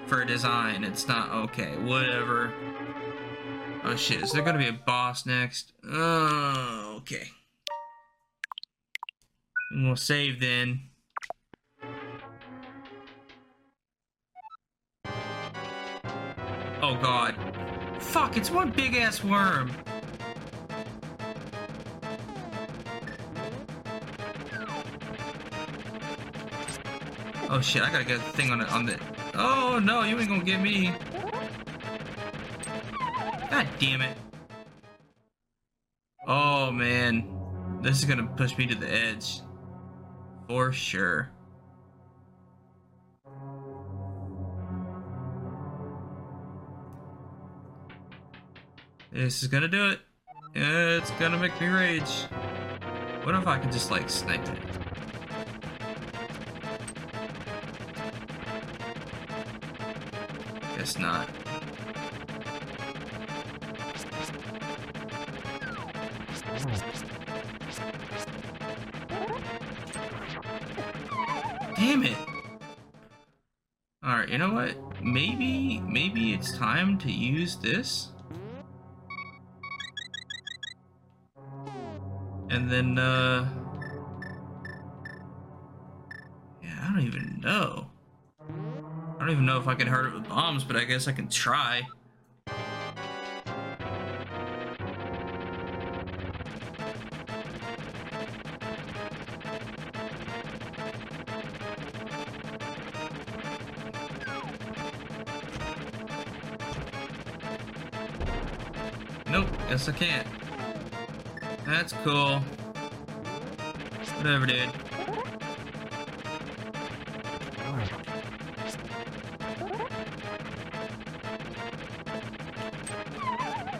for design, it's not okay. Whatever. Oh shit, is there gonna be a boss next? Oh, okay. we'll save then. Oh god. Fuck, it's one big ass worm. Oh shit, I gotta get a thing on it on the Oh no, you ain't gonna get me. God damn it. Oh man. This is gonna push me to the edge. For sure. This is gonna do it. It's gonna make me rage. What if I can just like snipe it? Guess not. Damn it! Alright, you know what? Maybe, maybe it's time to use this? And then, uh... Yeah, I don't even know. I don't even know if I can hurt it with bombs, but I guess I can try. Nope, guess I can't. That's cool. Whatever, dude.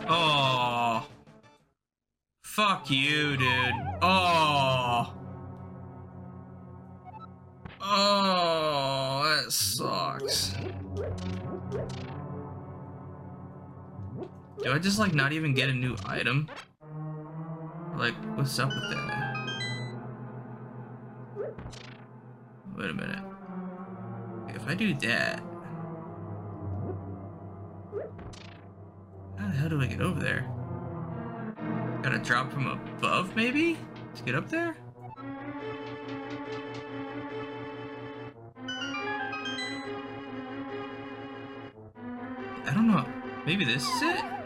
Oh. Fuck you, dude. Oh. Oh, that sucks. Do I just like not even get a new item? Like, what's up with that? Wait a minute. If I do that... How the hell do I get over there? Gotta drop from above, maybe? To get up there? I don't know. Maybe this is it?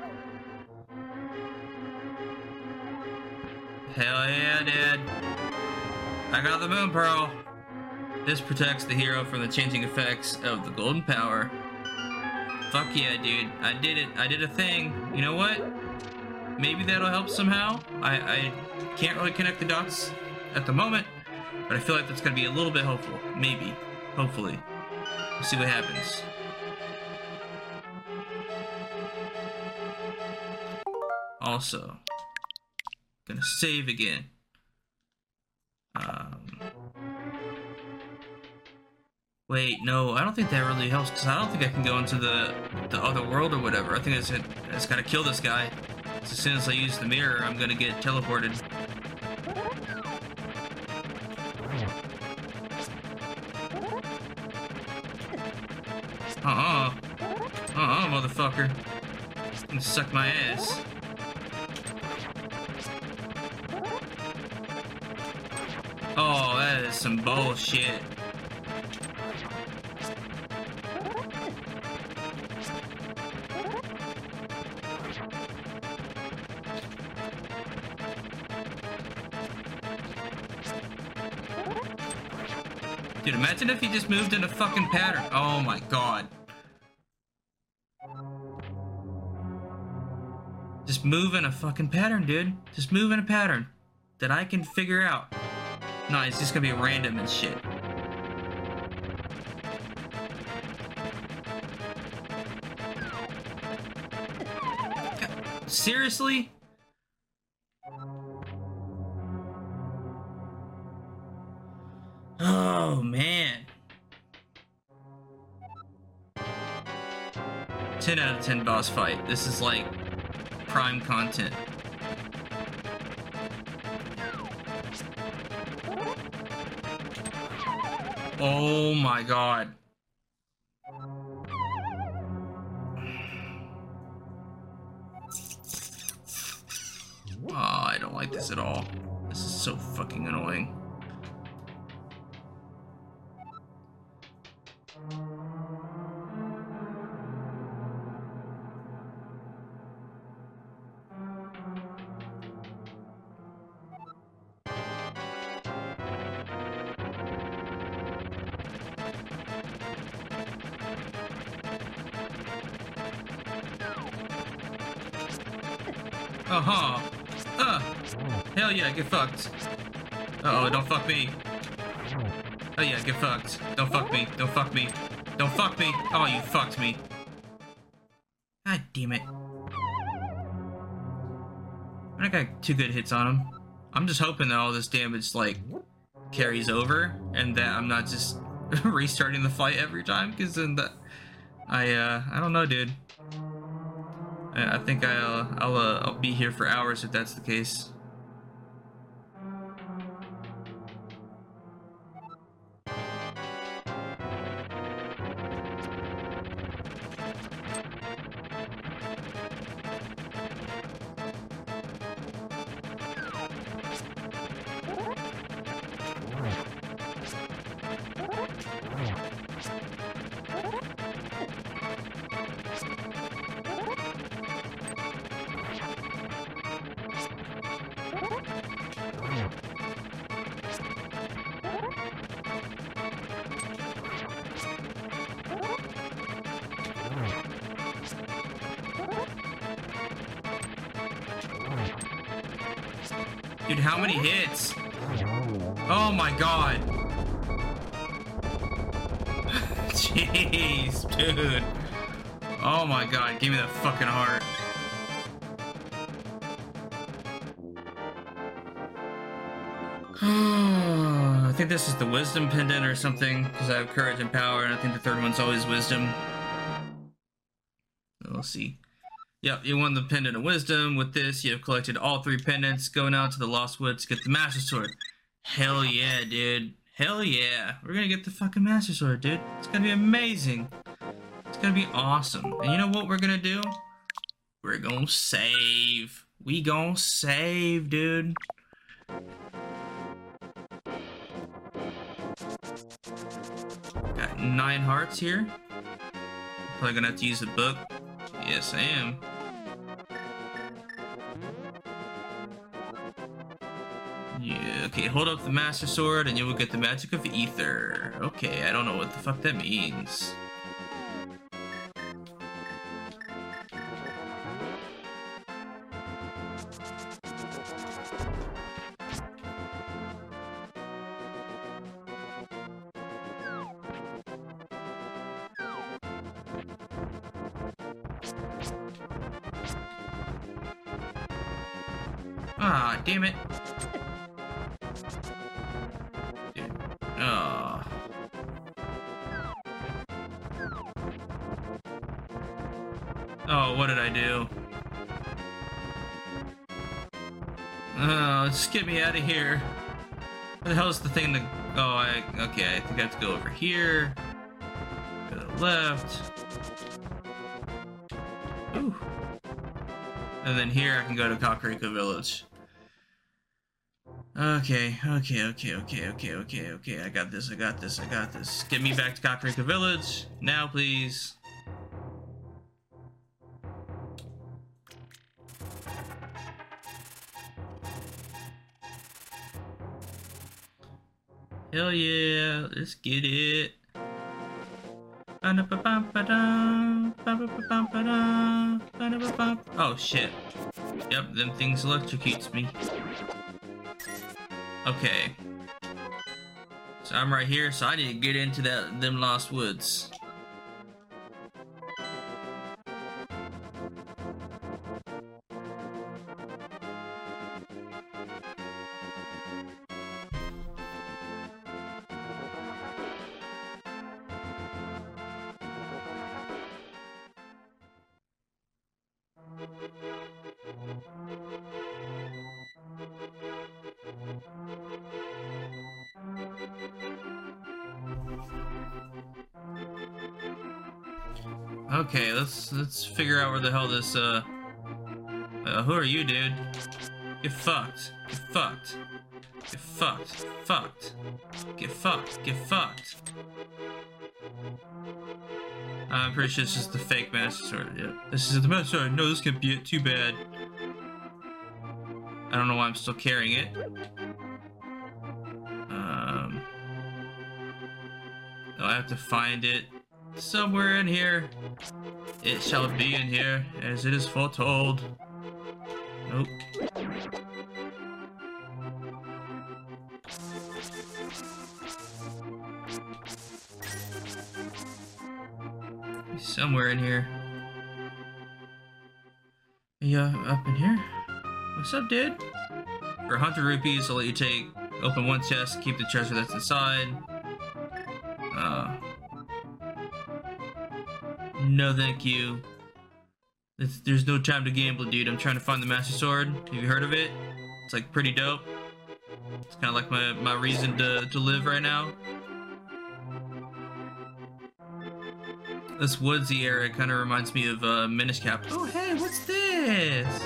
Hell yeah, dude. I got the Moon Pearl. This protects the hero from the changing effects of the Golden Power. Fuck yeah, dude. I did it. I did a thing. You know what? Maybe that'll help somehow. I, I can't really connect the dots at the moment, but I feel like that's gonna be a little bit helpful. Maybe. Hopefully. We'll see what happens. Also, gonna save again. Um, wait, no, I don't think that really helps because I don't think I can go into the the other world or whatever. I think I just, I just gotta kill this guy. As soon as I use the mirror, I'm gonna get teleported. Uh-uh. Uh-uh, motherfucker. You suck my ass. Some bullshit. Dude, imagine if he just moved in a fucking pattern. Oh my god. Just move in a fucking pattern, dude. Just move in a pattern that I can figure out. No, it's just gonna be random and shit. Seriously? Oh, man. 10 out of 10 boss fight. This is like prime content. Oh my god. Oh, I don't like this at all. This is so fucking annoying. Uh-huh. Uh. Hell yeah, get fucked. Uh-oh, don't fuck me. Oh yeah, get fucked. Don't fuck me. Don't fuck me. Don't fuck me. Oh, you fucked me. God damn it. I got two good hits on him. I'm just hoping that all this damage, like, carries over and that I'm not just restarting the fight every time, because then that... I, uh, I don't know, dude. I, think I'll, I'll, uh, I'll be here for hours if that's the case. Wisdom pendant or something, because I have courage and power, and I think the third one's always wisdom. We'll see. Yep, you won the pendant of wisdom. With this, you have collected all three pendants. Going out to the Lost Woods get the Master Sword. Hell yeah, dude. Hell yeah. We're gonna get the fucking Master Sword, dude. It's gonna be amazing. It's gonna be awesome. And you know what we're gonna do? We're gonna save. We gonna save, dude. Nine hearts here. Probably gonna have to use the book. Yes, I am. Yeah, okay, hold up the Master Sword and you will get the Magic of Ether. Okay, I don't know what the fuck that means. Get me out of here. Where the hell is the thing to... Oh, I... Okay, I think I have to go over here. Go to the left. Ooh. And then here I can go to Kakariko Village. Okay, okay, okay, okay, okay, okay, okay. I got this, I got this, I got this. Get me back to Kakariko Village. Now, please. Hell yeah, let's get it. Oh shit. Yep, them things electrocutes me. Okay. So I'm right here, so I need to get into that them lost woods. Let's figure out where the hell this uh, uh who are you, dude? Get fucked. Get fucked. Get fucked. Fucked. Get fucked. Get fucked. I'm pretty sure this is the fake Master Sword. This is the Master Sword. No, this can't be it. Too bad. I don't know why I'm still carrying it. Um. I have to find it somewhere in here. It shall be in here, as it is foretold. Nope. Somewhere in here. Yeah, up in here. What's up, dude? For 100 rupees, I'll let you take, open one chest, keep the treasure that's inside. Uh, no, thank you. It's, there's no time to gamble, dude. I'm trying to find the Master Sword. Have you heard of it? It's like pretty dope. It's kind of like my, my reason to, to live right now. This woodsy area kind of reminds me of uh, Minish Cap. Oh, hey, what's this?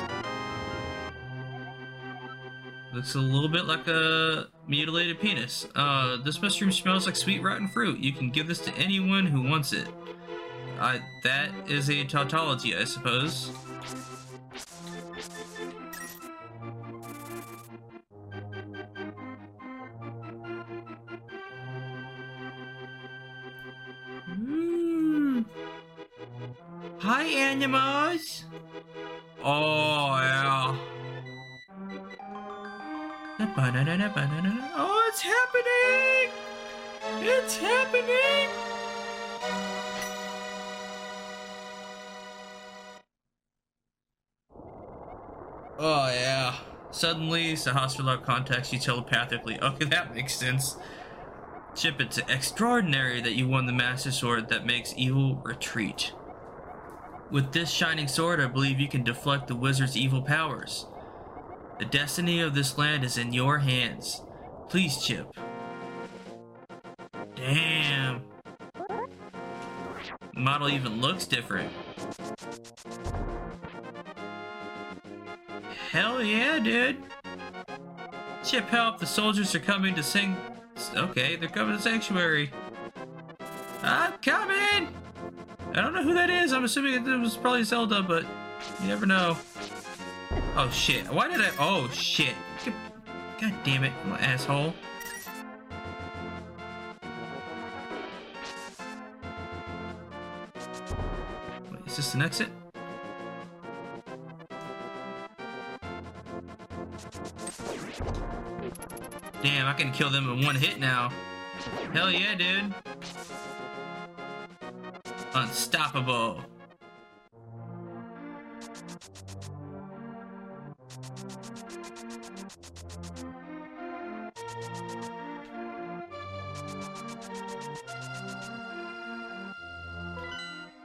Looks a little bit like a mutilated penis. Uh, this mushroom smells like sweet rotten fruit. You can give this to anyone who wants it. That is a tautology, I suppose. Mm. Hi, animals! Oh, yeah. Oh, it's happening! It's happening! Oh, yeah. Suddenly, Sahasrahla contacts you telepathically. Okay, that makes sense. Chip, it's extraordinary that you won the Master Sword that makes evil retreat. With this shining sword, I believe you can deflect the wizard's evil powers. The destiny of this land is in your hands. Please, Chip. Damn. The model even looks different. Hell yeah, dude. Chip, help. The soldiers are coming to sing. Okay, they're coming to Sanctuary. I'm coming! I don't know who that is. I'm assuming it was probably Zelda, but you never know. Oh shit. Why did I? Oh shit. God damn it, you asshole. Wait, is this an exit? Damn, I can kill them in one hit now. Hell yeah, dude. Unstoppable.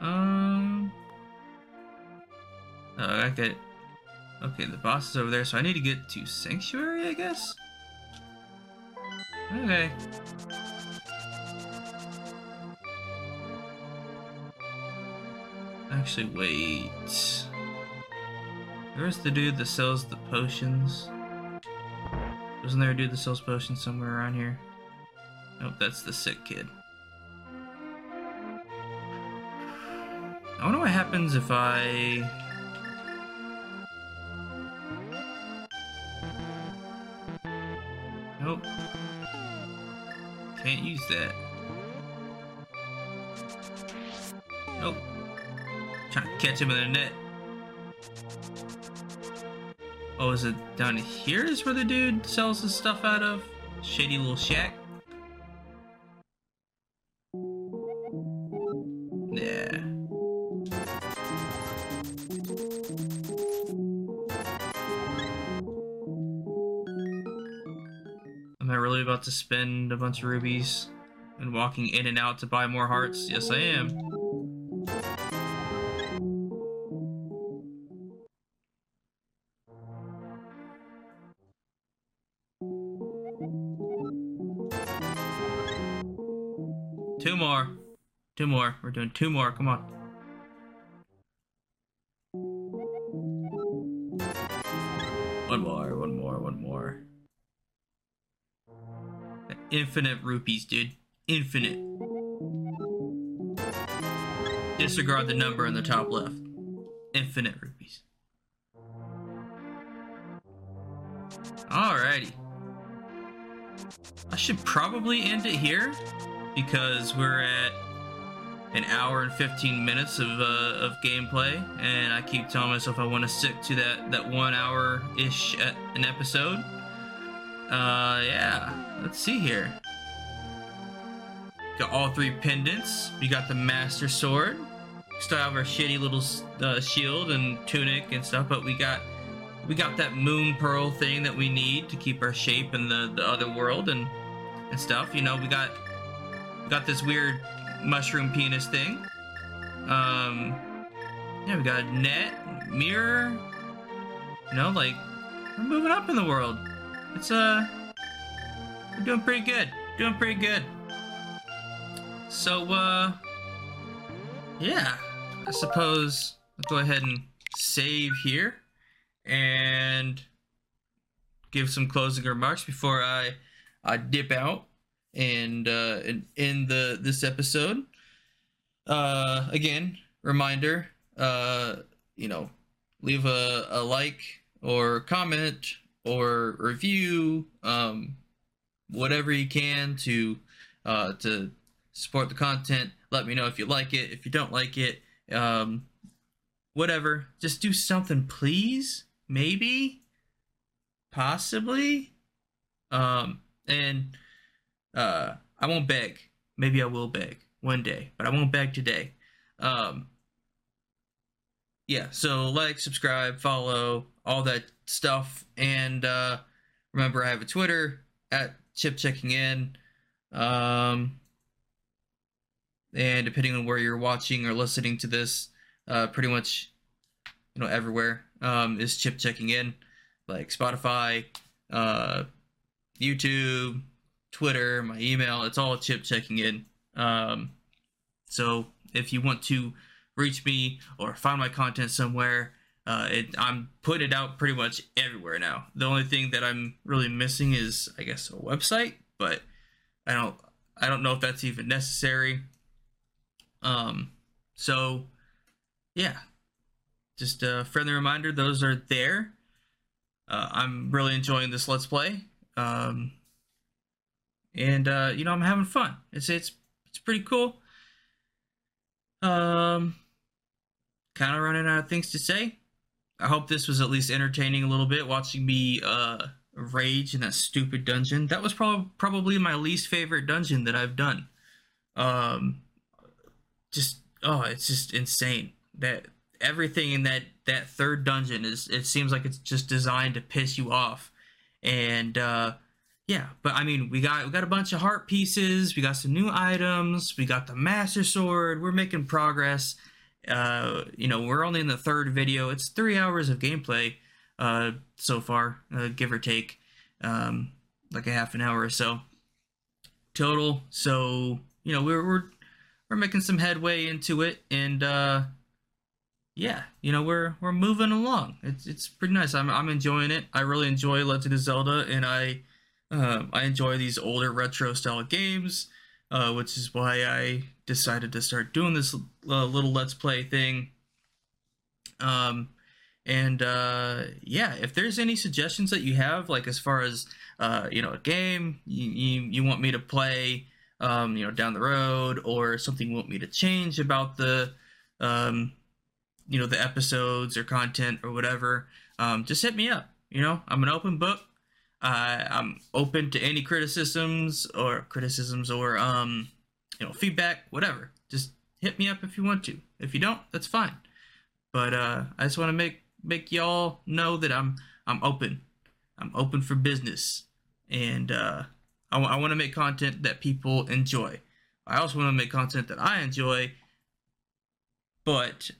Um. Oh, I get. Okay, the boss is over there, so I need to get to Sanctuary, I guess? Okay. Actually, wait. Where's the dude that sells the potions? Wasn't there a dude that sells potions somewhere around here? Nope, that's the sick kid. I wonder what happens if I... Can't use that. Nope. Trying to catch him in the net. Oh, is it down here is where the dude sells his stuff out of? Shady little shack? To spend a bunch of rubies and walking in and out to buy more hearts? Yes, I am. Two more. Two more. We're doing two more. Come on. Infinite rupees, dude. Infinite. Disregard the number in the top left. Infinite rupees. Alrighty. I should probably end it here because we're at an hour and 15 minutes of, uh, of gameplay and I keep telling myself I want to stick to that, that one hour ish an episode. Uh, yeah, let's see here. Got all three pendants. We got the Master Sword. Still have our shitty little uh, shield and tunic and stuff, but we got we got that moon pearl thing that we need to keep our shape in the, the other world and and stuff. You know, we got we got this weird mushroom penis thing. Um, yeah, we got a net, mirror. You know, like we're moving up in the world. It's uh, we're doing pretty good. Doing pretty good. So uh, yeah, I suppose I'll go ahead and save here and give some closing remarks before I I dip out and uh, and end the this episode. Uh, again, reminder, uh, you know, leave a, a like or comment or review, um, whatever you can to uh, to support the content. Let me know if you like it. If you don't like it, um, whatever. Just do something, please. Maybe, possibly. Um, and uh, I won't beg. Maybe I will beg one day, but I won't beg today. Um, yeah, so like, subscribe, follow, all that stuff. And uh, remember, I have a Twitter at chip checking in. Um, and depending on where you're watching or listening to this, uh, pretty much, you know, everywhere um, is chip checking in, like Spotify, uh, YouTube, Twitter, my email. It's all chip checking in. Um, so if you want to reach me or find my content somewhere, uh, it, I'm putting it out pretty much everywhere now. The only thing that I'm really missing is, I guess, a website, but I don't, I don't know if that's even necessary. Um, so yeah, just a friendly reminder, those are there. Uh, I'm really enjoying this Let's Play. Um, and uh, you know I'm having fun. It's it's it's pretty cool. Um, kind of running out of things to say. I hope this was at least entertaining a little bit. Watching me uh rage in that stupid dungeon. That was probably probably my least favorite dungeon that I've done. Um, just oh, it's just insane that everything in that that third dungeon is. It seems like it's just designed to piss you off, and uh yeah, but I mean, we got we got a bunch of heart pieces. We got some new items. We got the master sword. We're making progress. Uh, you know, we're only in the third video. It's three hours of gameplay uh, so far, uh, give or take, um, like a half an hour or so total. So you know, we're we're we're making some headway into it, and uh, yeah, you know, we're we're moving along. It's it's pretty nice. I'm I'm enjoying it. I really enjoy Legend of Zelda, and I um, I enjoy these older retro style games, uh, which is why I decided to start doing this uh, little let's play thing. Um, and uh, yeah, if there's any suggestions that you have, like as far as uh, you know, a game you, you, you want me to play, um, you know, down the road, or something you want me to change about the, um, you know, the episodes or content or whatever, um, just hit me up. You know, I'm an open book. Uh, I'm open to any criticisms or criticisms or um, you know feedback, whatever. Just hit me up if you want to. If you don't, that's fine. But uh, I just want to make make y'all know that I'm I'm open. I'm open for business, and uh, I, w- I want to make content that people enjoy. I also want to make content that I enjoy, but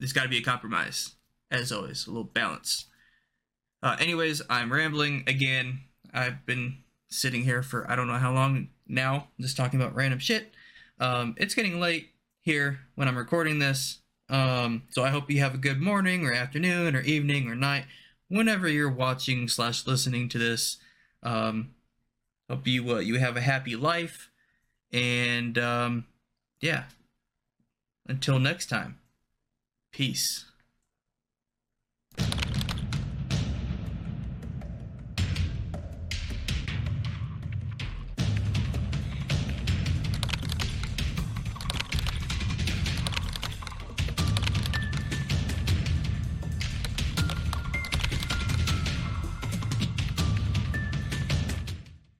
there's got to be a compromise, as always, a little balance. Uh, anyways, I'm rambling again. I've been sitting here for I don't know how long now, just talking about random shit. Um, it's getting late here when I'm recording this. Um, so I hope you have a good morning or afternoon or evening or night, whenever you're watching slash listening to this. Um, hope you uh, you have a happy life, and um, yeah. Until next time, peace.